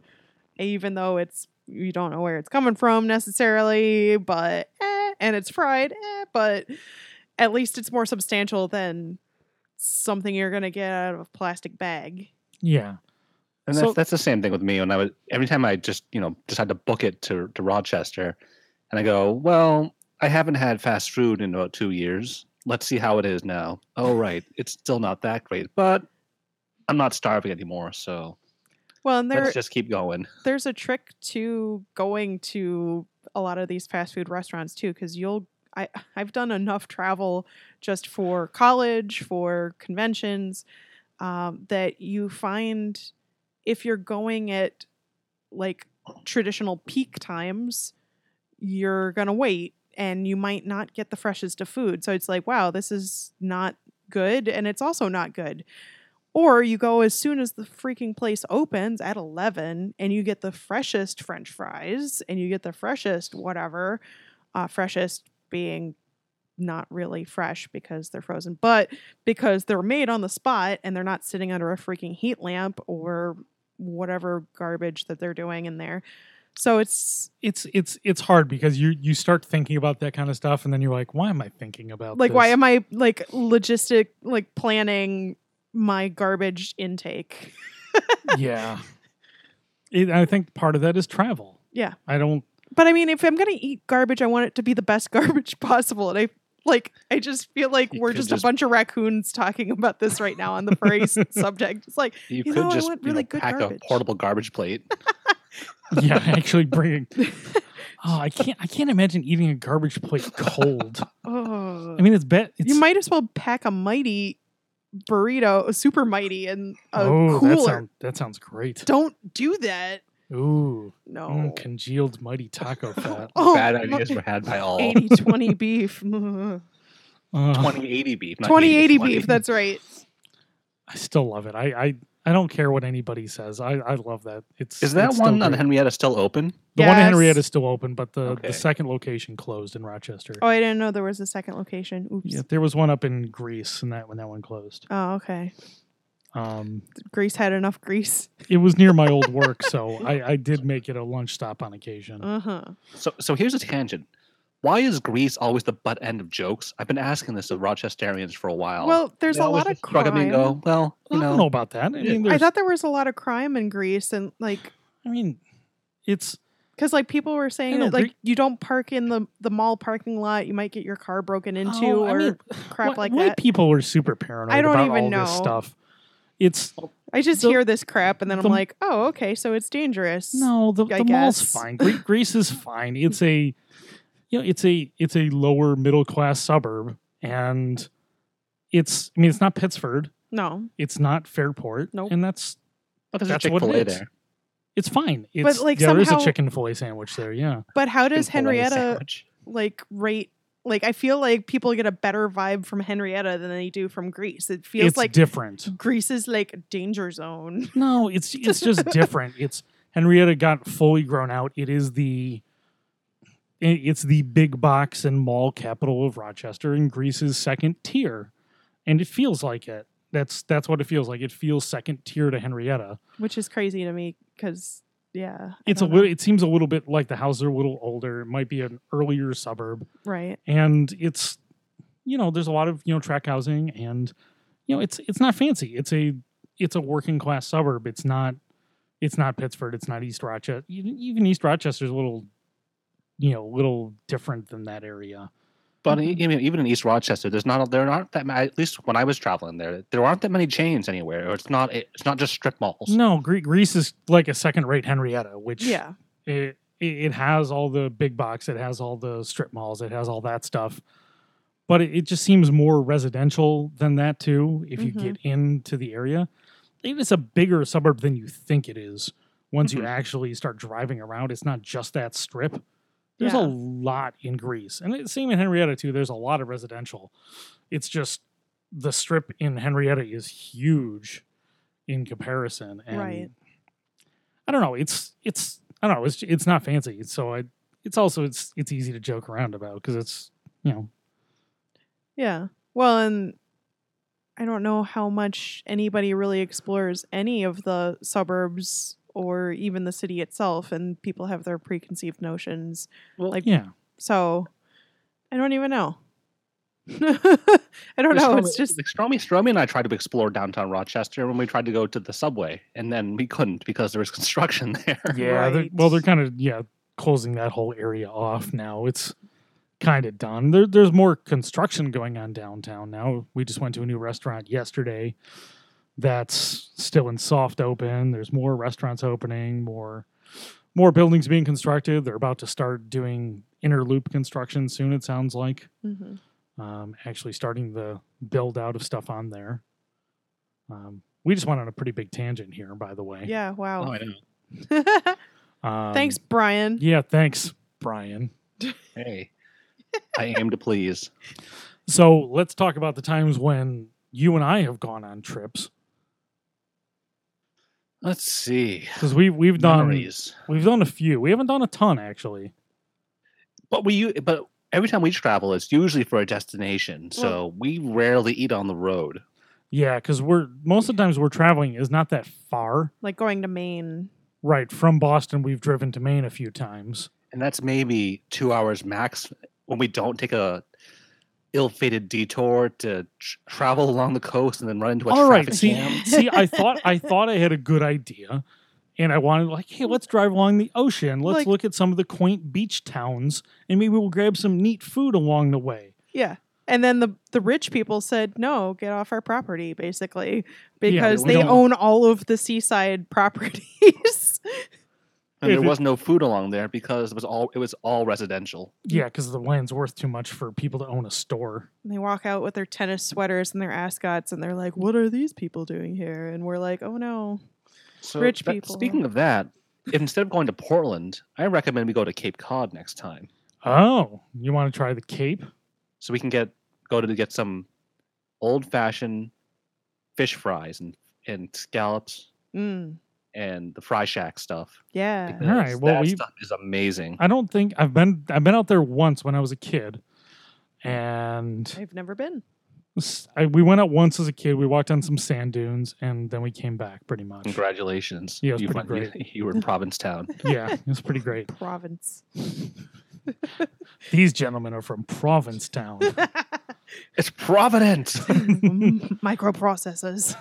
even though it's you don't know where it's coming from necessarily, but eh, and it's fried, eh, but at least it's more substantial than something you're gonna get out of a plastic bag. yeah And So- that's, that's the same thing with me. When I was every time I just you know decide to book it to to Rochester, and I go, well, I haven't had fast food in about two years. Let's see how it is now. Oh right, it's still not that great, but I'm not starving anymore, so Well, and there let's just keep going. there's a trick to going to a lot of these fast food restaurants too because you'll I, i've done enough travel just for college for conventions um, that you find if you're going at like traditional peak times you're gonna wait and you might not get the freshest of food. So it's like wow this is not good and it's also not good. Or you go as soon as the freaking place opens at 11 and you get the freshest french fries and you get the freshest whatever, uh, freshest being not really fresh because they're frozen, but because they're made on the spot and they're not sitting under a freaking heat lamp or whatever garbage that they're doing in there. So it's it's it's it's hard because you you start thinking about that kind of stuff and then you're like why am i thinking about like, why am I like logistic, like planning my garbage intake? yeah it, i think part of that is travel Yeah. i don't But I mean, if I'm gonna eat garbage, I want it to be the best garbage possible. And I like, I just feel like You we're just, just- a bunch of raccoons talking about this right now on the furry subject. It's like, You, You could know, I just want you know, really good pack garbage. a portable garbage plate. yeah actually bringing oh i can't i can't imagine eating a garbage plate cold oh, i mean it's bet you might as well pack a mighty burrito, a super mighty, and a oh that, cooler. sound, that sounds great Don't do that. Ooh No. mm, congealed mighty taco fat Oh, Bad ideas were had by all. 80 20 beef. Uh, 2080 beef. not 2080 80/20. beef. That's right. i still love it I, I i don't care what anybody says i i love that it's Is that it's one on. Henrietta still open? the one in henrietta is still open but the Okay. the second location closed in rochester Oh, I didn't know there was a second location. Oops. yeah there was one up in greece and that when that one closed Oh, okay. Um Grease had enough grease. it was near my old work so i i did make it a lunch stop on occasion Uh huh. So so here's a tangent. Why is Greece always the butt end of jokes? I've been asking this of Rochesterians for a while. Well, there's They a lot of just shrug crime. and go, well, I you don't know, know about that. I mean, I thought there was a lot of crime in Greece, and like, I mean, it's because like people were saying know, that like Gre- you don't park in the the mall parking lot, you might get your car broken into oh, or I mean, crap wh- like white that. people were super paranoid I don't about even all this know. stuff. It's I just the- hear this crap, and then the- I'm like, oh, okay, so it's dangerous. no, the, I the mall's fine. Gre- Greece is fine. It's a, you know, it's a it's a lower middle class suburb, and it's. I mean, it's not Pittsford. no, It's not Fairport. Nope. And that's but there's a that's what it Chick-fil-A is. there. it's fine. It's like, yeah, there is a chicken fillet sandwich there. Yeah. but how does Chick-fil-A Henrietta sandwich. like rate? Like, I feel like people get a better vibe from Henrietta than they do from Greece. It feels it's like different. Greece is like a danger zone. No, it's it's just different. It's Henrietta got fully grown out. It is the it's the big box and mall capital of Rochester and Greece's second tier. And it feels like it. That's that's what it feels like. It feels second tier to Henrietta. which is crazy to me because yeah. I it's a little. It seems a little bit like the houses are a little older. It might be an earlier suburb, right. and it's you know there's a lot of you know track housing, and you know it's it's not fancy. It's a it's a working class suburb. It's not it's not Pittsford. It's not East Rochester. Even even East Rochester's a little you know a little different than that area. But Mhm. e- even even in East Rochester, there's not there aren't that ma- at least when I was traveling there, there aren't that many chains anywhere. Or it's not it's not just strip malls. No, Greece is like a second rate Henrietta, which Yeah. it it it has all the big box, it has all the strip malls, it has all that stuff. But it, it just seems more residential than that too. If you Mhm. get into the area, it is a bigger suburb than you think it is. Once you Mhm. actually start driving around, it's not just that strip. There's Yeah. a lot in Greece, and it's same in Henrietta too. There's a lot of residential. It's just the strip in Henrietta is huge in comparison, and Right. I don't know. It's it's I don't know. It's it's not fancy, so I it's also it's it's easy to joke around about because it's you know Yeah. Well, and I don't know how much anybody really explores any of the suburbs or even the city itself, and people have their preconceived notions. Well, like- yeah So I don't even know. I don't know. It's just like Stromy, Stromy and I tried to explore downtown Rochester when we tried to go to the subway, and then we couldn't because there was construction there. yeah. they're- well, they're kind of yeah closing that whole area off now. It's kind of done. There, there's more construction going on downtown now. We just went to a new restaurant yesterday. That's still in soft open. There's more restaurants opening, more more buildings being constructed. They're about to start doing inner loop construction soon. It sounds like. Mhm. um, actually starting the build out of stuff on there. Um, we just went on a pretty big tangent here, by the way. yeah. Wow. Oh, Wow. I know. Um, Thanks, Brian. Yeah, thanks, Brian. Hey, I aim to please. So let's talk about the times when you and I have gone on trips Let's see. because we we've done Memories. we've done a few. We haven't done a ton actually. But we, but every time we travel, it's usually for a destination. Mm. So we rarely eat on the road. Yeah, because we're most of the times we're traveling is not that far. Like going to Maine. Right from Boston, we've driven to Maine a few times. and that's maybe two hours max when we don't take a ill-fated detour to tr- travel along the coast and then run into a All right, traffic see, jam. see, I thought I thought I had a good idea, and I wanted like, hey, let's drive along the ocean. Let's Like- look at some of the quaint beach towns, and maybe we'll grab some neat food along the way. Yeah. And then the the rich people said, "No, get off our property," basically, because we they don't- own all of the seaside properties. And there it- was no food along there because it was all it was all residential. Yeah, because the land's worth too much for people to own a store. and they walk out with their tennis sweaters and their ascots, and they're like, "What are these people doing here?" And we're like, "Oh no." So Rich that- people. Speaking of that, if instead of going to Portland, I recommend we go to Cape Cod next time, Oh, you want to try the Cape? so we can get go to get some old-fashioned fish fries and and scallops Mm, and the fry shack stuff. yeah. because All right, well, that we- stuff is amazing. I don't think I've been. I've been out there once when I was a kid, and I've never been. s- I, we went out once as a kid. We walked on some sand dunes, and then we came back. Pretty much. Congratulations. Yeah, it was you, pretty went- you, you were in Provincetown. Yeah, it was pretty great. Province. These gentlemen are from Provincetown. It's Providence. Microprocessors.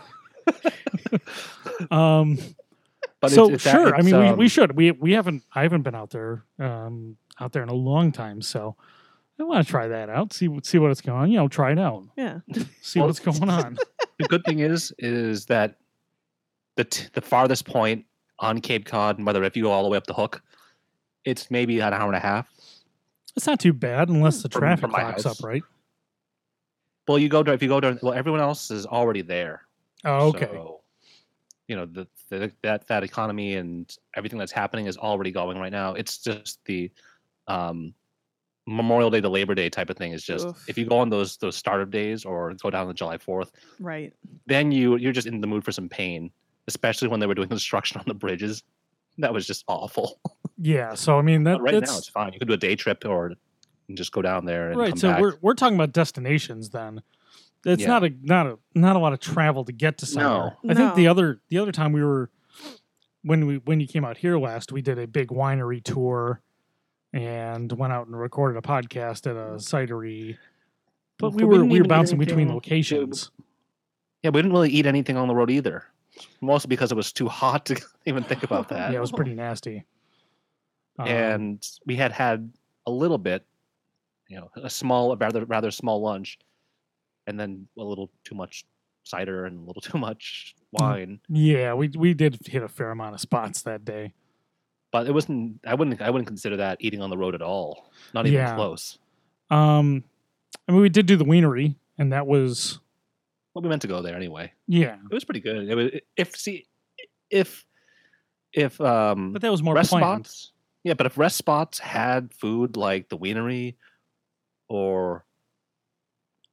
Um, But so it's, it's that- sure, I mean, we, um, we should. We we haven't. I haven't been out there, um, out there in a long time. So I want to try that out. See see what it's going. On. You know, try it out. Yeah. See Well, what's going on. the good thing is is that the t- the farthest point on Cape Cod, and whether if you go all the way up the hook, it's maybe an hour and a half. It's not too bad unless the traffic from my clocks up, right? Well, you go to if you go to well, everyone else is already there. Oh, okay. So, you know the, the that that economy and everything that's happening is already going right now. It's just the um, Memorial Day to Labor Day type of thing is just Oof. if you go on those those startup days or go down to July Fourth, Right. then you you're just in the mood for some pain, especially when they were doing construction on the bridges. That was just awful. Yeah. So I mean, that But right now it's fine. You could do a day trip or just go down there and right. come So back. we're we're talking about destinations then. It's Yeah. not a not a not a lot of travel to get to somewhere. No. I think the other the other time we were when we when you came out here last, we did a big winery tour and went out and recorded a podcast at a cidery. But we But we were we were bouncing between locations. Yeah, we didn't really eat anything on the road either. Mostly because it was too hot to even think about that. Yeah, it was pretty nasty. Um, and we had had a little bit, you know, a small, a rather rather small lunch, and then a little too much cider and a little too much wine. yeah, we we did hit a fair amount of spots that day. But it wasn't. I wouldn't. I wouldn't consider that eating on the road at all. Not even Yeah. close. Um, I mean, we did do the wienery, and that was Well, we meant to go there anyway. yeah, It was pretty good. It was if see if if um but that was more rest planned. spots. Yeah, but if rest spots had food like the wienery, or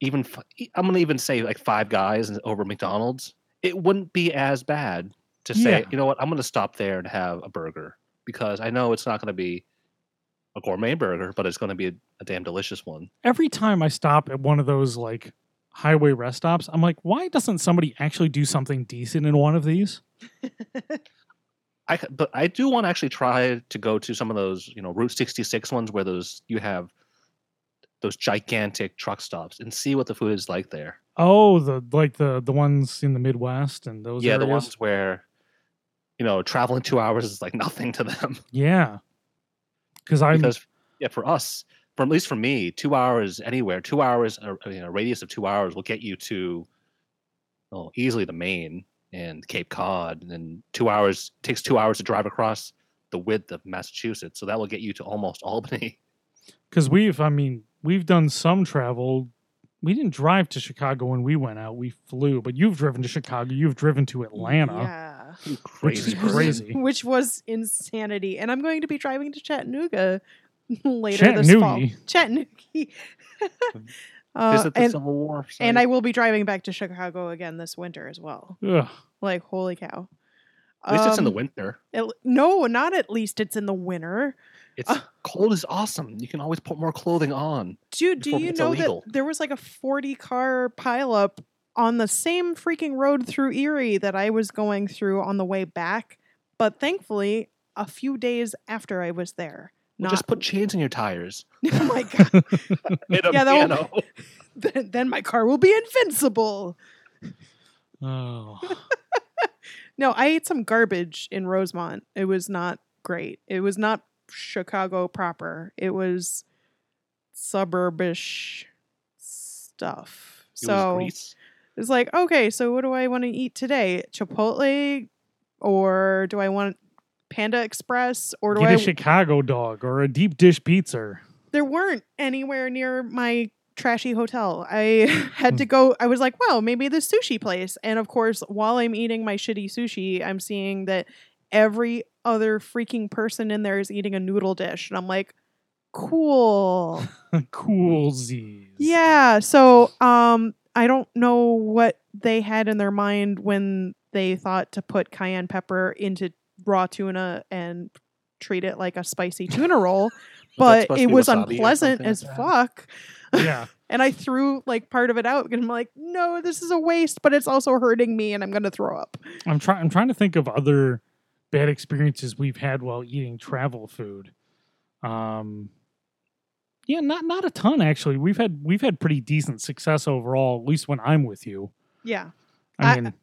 even f- I'm gonna even say like Five Guys over McDonald's, it wouldn't be as bad to say, Yeah. you know what, I'm gonna stop there and have a burger because I know it's not gonna be a gourmet burger, but it's gonna be a, a damn delicious one. Every time I stop at one of those like highway rest stops, I'm like, why doesn't somebody actually do something decent in one of these? I, but I do want to actually try to go to some of those, you know, Route 66 ones where those you have those gigantic truck stops and see what the food is like there. Oh, the like the the ones in the Midwest and those yeah, areas. the ones where you know traveling two hours is like nothing to them Yeah, because I'm because yeah, for us, for at least for me, two hours anywhere, two hours, a, you know, a radius of two hours will get you to oh, easily the Maine and Cape Cod, and then two hours takes two hours to drive across the width of Massachusetts, so that will get you to almost Albany. because we've I mean we've done some travel. We didn't drive to Chicago when we went out. We flew, but you've driven to Chicago. You've driven to Atlanta, Yeah. which is Crazy Which was insanity. And I'm going to be driving to Chattanooga later this fall. Chattanooga. Chattanooga. uh, Visit the and, Civil War. and. I will be driving back to Chicago again this winter as well. Ugh. Like, holy cow. at least it's in the Um, winter. it- no, not at least it's in the winter. It's uh, cold is awesome. You can always put more clothing on. Dude, do you know illegal. that there was like a 40 car pileup on the same freaking road through Erie that I was going through on the way back? But thankfully, a few days after I was there. Well, Not, just put chains in your tires. oh my god! Hit a Yeah, piano. then, then my car will be invincible. Oh, No, I ate some garbage in Rosemont. It was not great. It was not Chicago proper. It was suburbish stuff. It so was it's like, okay, so what do I want to eat today? Chipotle, or do I want Panda Express, or do get I? a Chicago dog or a deep dish pizza. there weren't anywhere near my trashy hotel. I had to hmm. go. I was like, well, maybe the sushi place. And of course, while I'm eating my shitty sushi, I'm seeing that every other freaking person in there is eating a noodle dish. And I'm like, cool. Coolsies. yeah. So, um, I don't know what they had in their mind when they thought to put cayenne pepper into raw tuna and treat it like a spicy tuna roll, but it was unpleasant as like fuck. Yeah. And I threw like part of it out and I'm like, no, this is a waste, but it's also hurting me and I'm gonna throw up. I'm trying. I'm trying to think of other bad experiences we've had while eating travel food. Um, yeah, not not a ton actually. We've had we've had pretty decent success overall. At least when I'm with you. Yeah. I I- mean,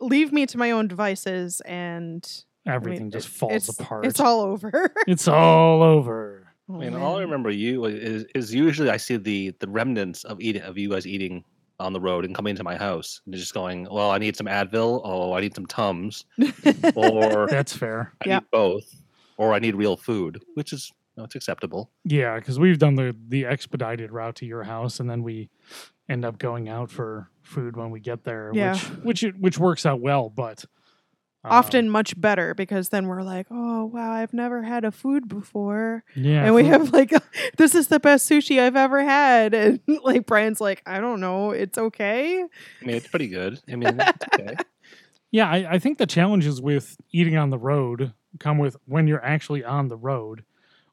Leave me to my own devices and everything it- just falls it's, apart. It's all over. It's all over. Oh, I mean, all I remember you is, is usually I see the the remnants of eating of you guys eating on the road and coming to my house and just going, well, I need some Advil, oh, I need some Tums, or That's fair. I Yeah. need both, or I need real food, which is no, it's acceptable. Yeah, because we've done the the expedited route to your house, and then we end up going out for food when we get there. Yeah. Which which which works out well, but um, Often much better because then we're like, oh wow, I've never had a food before. yeah, and we food- have like this is the best sushi I've ever had. And like Brian's like, I don't know, it's okay. I mean, it's pretty good. I mean, it's okay. Yeah, I, I think the challenges with eating on the road come with when you're actually on the road,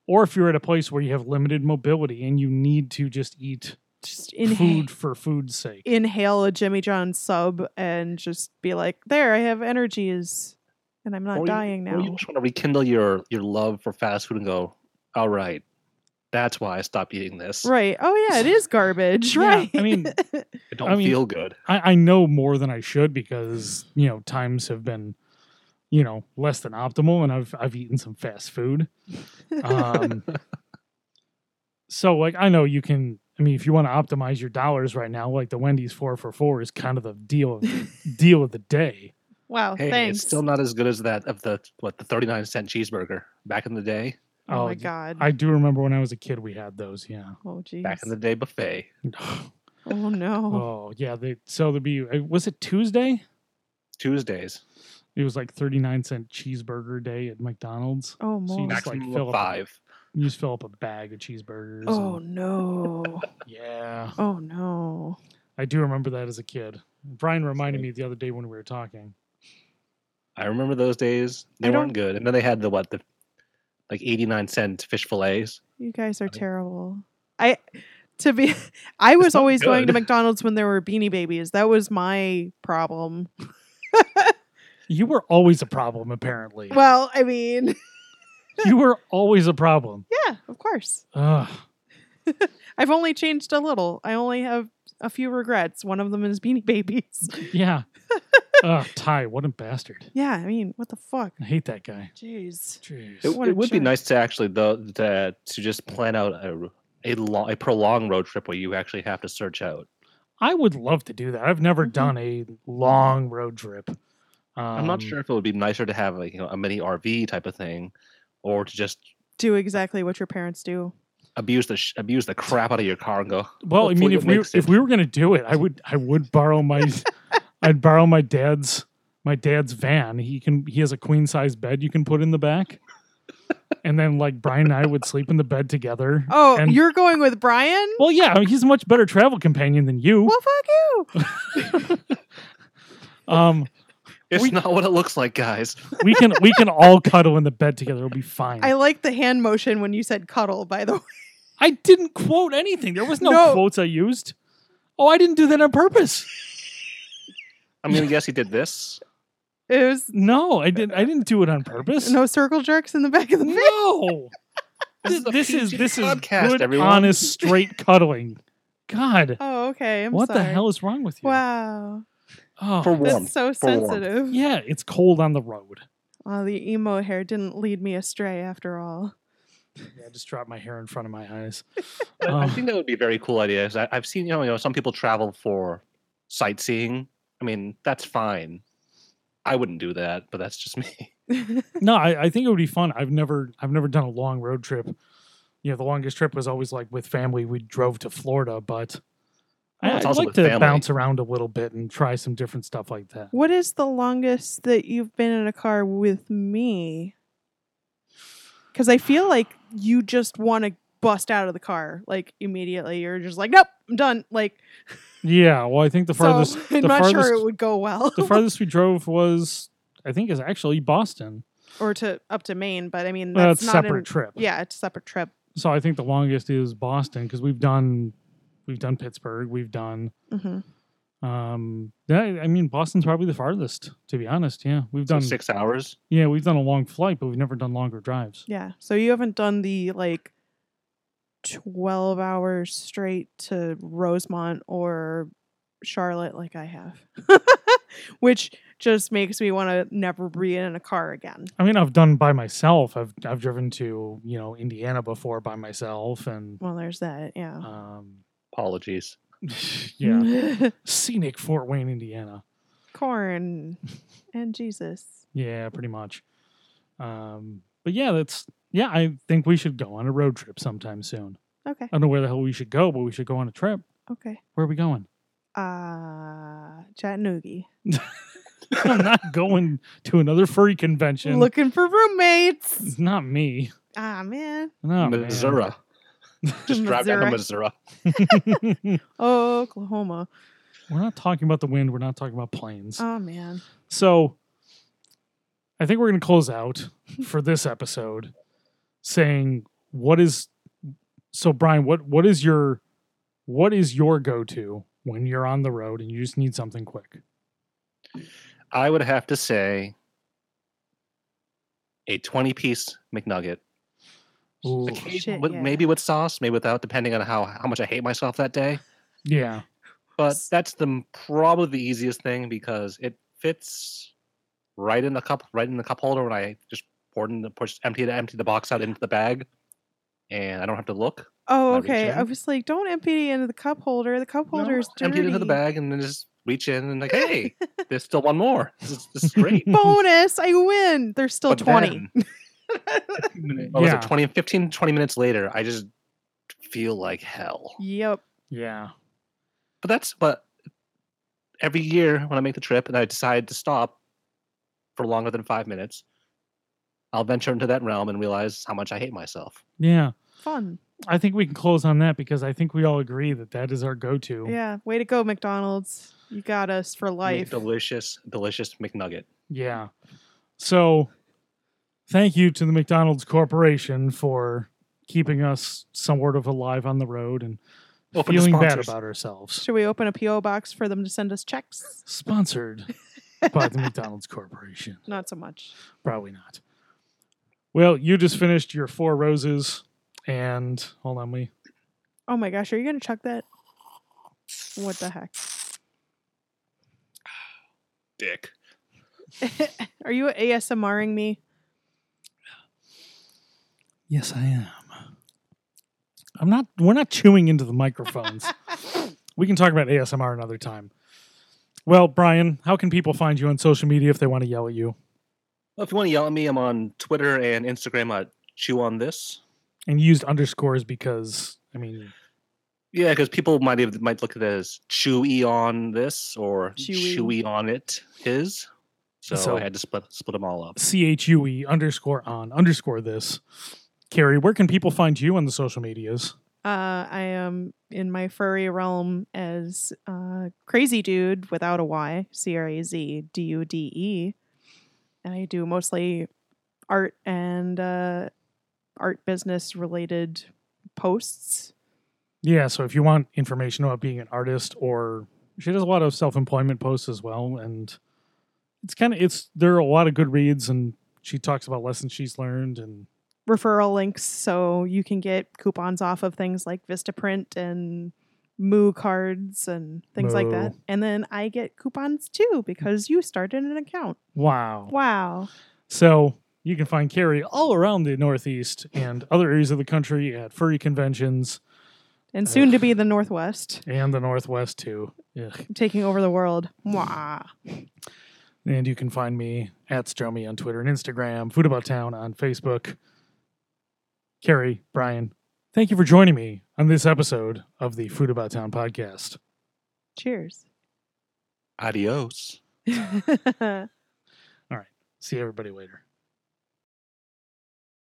or if you're at a place where you have limited mobility and you need to just eat Just inhale food for food's sake. inhale a Jimmy John sub and just be like, there, I have energies. and I'm not Or you- dying Or you now. just want to rekindle your your love for fast food and go, all right, that's why I stopped eating this. Right. Oh yeah, it is garbage. Yeah, right. I mean, It don't I mean- feel good. I, I know more than I should because you know times have been, you know, less than optimal, and I've I've eaten some fast food. Um, so like I know you can. I mean, if you want to optimize your dollars right now, like the Wendy's four for four is kind of the deal of the deal of the day. wow. Hey, thanks. it's still not as good as that of the what the thirty nine cent cheeseburger back in the day. oh, Oh, my god. I do remember when I was a kid, we had those. Yeah. oh geez. Back in the day buffet. oh no. oh yeah. They so there'd be uh, was it Tuesday? Tuesdays. It was like thirty nine cent cheeseburger day at McDonald's. Oh So you more. just, like, Maximum fill of up five. You just fill up a bag of cheeseburgers. Oh and- no. yeah. Oh no. I do remember that as a kid. Brian reminded me the other day when we were talking. I remember those days. They weren't good. And then they had the what the like eighty nine cent fish fillets. You guys are I think- terrible. I to be I was not always going to. McDonald's when there were beanie babies. That was my problem. You were always a problem, apparently. Well, I mean, you were always a problem. yeah, of course. Ugh. I've only changed a little. I only have a few regrets. One of them is beanie babies. Yeah. Ugh, Ty, what a bastard. yeah, I mean, what the fuck? I hate that guy. Jeez. Jeez. It, it would be nice to actually though to, to just plan out a a, long, a prolonged road trip where you actually have to search out. I would love to do that. I've never Mhm. done a long road trip. Um, I'm not sure if it would be nicer to have a, you know a mini RV type of thing, or to just Do exactly what your parents do. abuse the sh- abuse the crap out of your car and go. Well, I mean, if we makes if we were gonna do it, I would I would borrow my I'd borrow my dad's my dad's van. He can he has a queen size bed you can put in the back, and then like Brian and I would sleep in the bed together. Oh, and, you're going with Brian? well, yeah, he's a much better travel companion than you. Well, fuck you. Um, It's We- not what it looks like, guys. we can we can all cuddle in the bed together. It'll be fine. I like the hand motion when you said cuddle, by the way. I didn't quote anything. There was no, No. quotes I used. Oh, I didn't do that on purpose. I'm gonna guess he did this. It was No, I didn't. I didn't do it on purpose. no circle jerks in the back of the van. No. This is this is PG this is good, everyone. honest, straight cuddling. God, Oh, okay. I'm what the hell is wrong with you? Wow. Oh, For warmth. That's so for warmth. sensitive. yeah, it's cold on the road. Well, the emo hair didn't lead me astray after all. Yeah, I just dropped my hair in front of my eyes. But I Um, think that would be a very cool idea. I, I've seen you know, you know some people travel for sightseeing. I mean that's fine. I wouldn't do that, but that's just me. no, I, I think it would be fun. I've never I've never done a long road trip. You know, the longest trip was always like with family. We drove to Florida, but Well, I, it's I'd like to family. bounce around a little bit and try some different stuff like that. what is the longest that you've been in a car with me? Because I feel like you just want to bust out of the car like immediately. You're just like, nope, I'm done. Like, Yeah, well, I think the farthest so I'm the not farthest sure it would go well. the farthest we drove was I think is actually Boston. or to up to Maine, but I mean that's it's not separate in- trip. Yeah, it's a separate trip. So I think the longest is Boston because we've done we've done Pittsburgh, we've done hmm um yeah, I mean Boston's probably the farthest to be honest. Yeah, we've So done six hours. yeah we've done a long flight, but we've never done longer drives. Yeah. So you haven't done the like 12 hours straight to Rosemont or Charlotte like I have, which just makes me want to never be in a car again. I mean I've done by myself. I've I've driven to you know Indiana before by myself and Well, there's that. Yeah. um Apologies. yeah scenic Fort Wayne, Indiana. Corn and Jesus. Yeah, pretty much. Um, but yeah, that's yeah. I think we should go on a road trip sometime soon. Okay. I don't know where the hell we should go, but we should go on a trip. Okay. Where are we going? Uh, Chattanooga. I'm not going to another furry convention. Looking for roommates. it's not me. Ah, man. No, man. Missouri. Just drive down to Missouri. Oh, Oklahoma. We're not talking about the wind. We're not talking about planes. Oh, man. So I think we're going to close out for this episode saying what is so Brian, what what is your what is your go-to when you're on the road and you just need something quick? I would have to say a 20 piece McNugget. Ooh. Occasion- Shit, with- yeah. Maybe with sauce, maybe without, depending on how, how much I hate myself that day. Yeah. But that's the probably the easiest thing because it fits right in the cup, right in the cup holder when I just poured in the push empty the empty the box out into the bag, and I don't have to look. Oh, okay. I in? was like, don't empty it into the cup holder. The cup No, holder is dirty. empty it into the bag and then just reach in and like, hey, there's still one more. This is, this is great. Bonus! I win. There's still But twenty. then, what oh, was yeah. it 20, 15, 20 minutes later, I just feel like hell. yep. Yeah. But that's but every year when I make the trip and I decide to stop for longer than five minutes, I'll venture into that realm and realize how much I hate myself. Yeah. Fun. I think we can close on that because I think we all agree that that is our go-to. Yeah. Way to go, McDonald's. You got us for life. Delicious, delicious McNugget. Yeah. So, thank you to the McDonald's Corporation for keeping us somewhat of alive on the road and Open feeling bad about ourselves. Should we open a PO box for them to send us checks? Sponsored by the McDonald's Corporation. Not so much. Probably not. Well, you just finished your four roses, and hold on, we Oh my gosh, are you gonna chuck that? What the heck? Dick. are you ASMRing me? Yes, I am. I'm not. We're not chewing into the microphones. we can talk about ASMR another time. Well, Brian, how can people find you on social media if they want to yell at you? Well, if you want to yell at me, I'm on Twitter and Instagram at Chew on This. And you used underscores because I mean, Yeah, because people might have, might look at it as chewy on this or Chewy. chewy on it his. So, So- I had to split split them all up. C H U E underscore on underscore this. Carrie, where can people find you on the social medias? Uh, I am in my furry realm as uh, Crazy Dude without a Y, C R A Z D U D E. And I do mostly art and uh, art business related posts. Yeah, so if you want information about being an artist, or she does a lot of self-employment posts as well, and it's kind of it's there are a lot of good reads, and she talks about lessons she's learned, and referral links so you can get coupons off of things like Vistaprint and Moo cards and things like that. And then I get coupons too because you started an account. wow. Wow. So you can find Carrie all around the Northeast and other areas of the country at furry conventions And soon to be the Northwest, and the Northwest too. Ugh. taking over the world. Mwah. And you can find me at Stromy on Twitter and Instagram, Food About Town on Facebook. Carrie, Brian, thank you for joining me on this episode of the Food About Town podcast. Cheers. Adios. All right. See everybody later.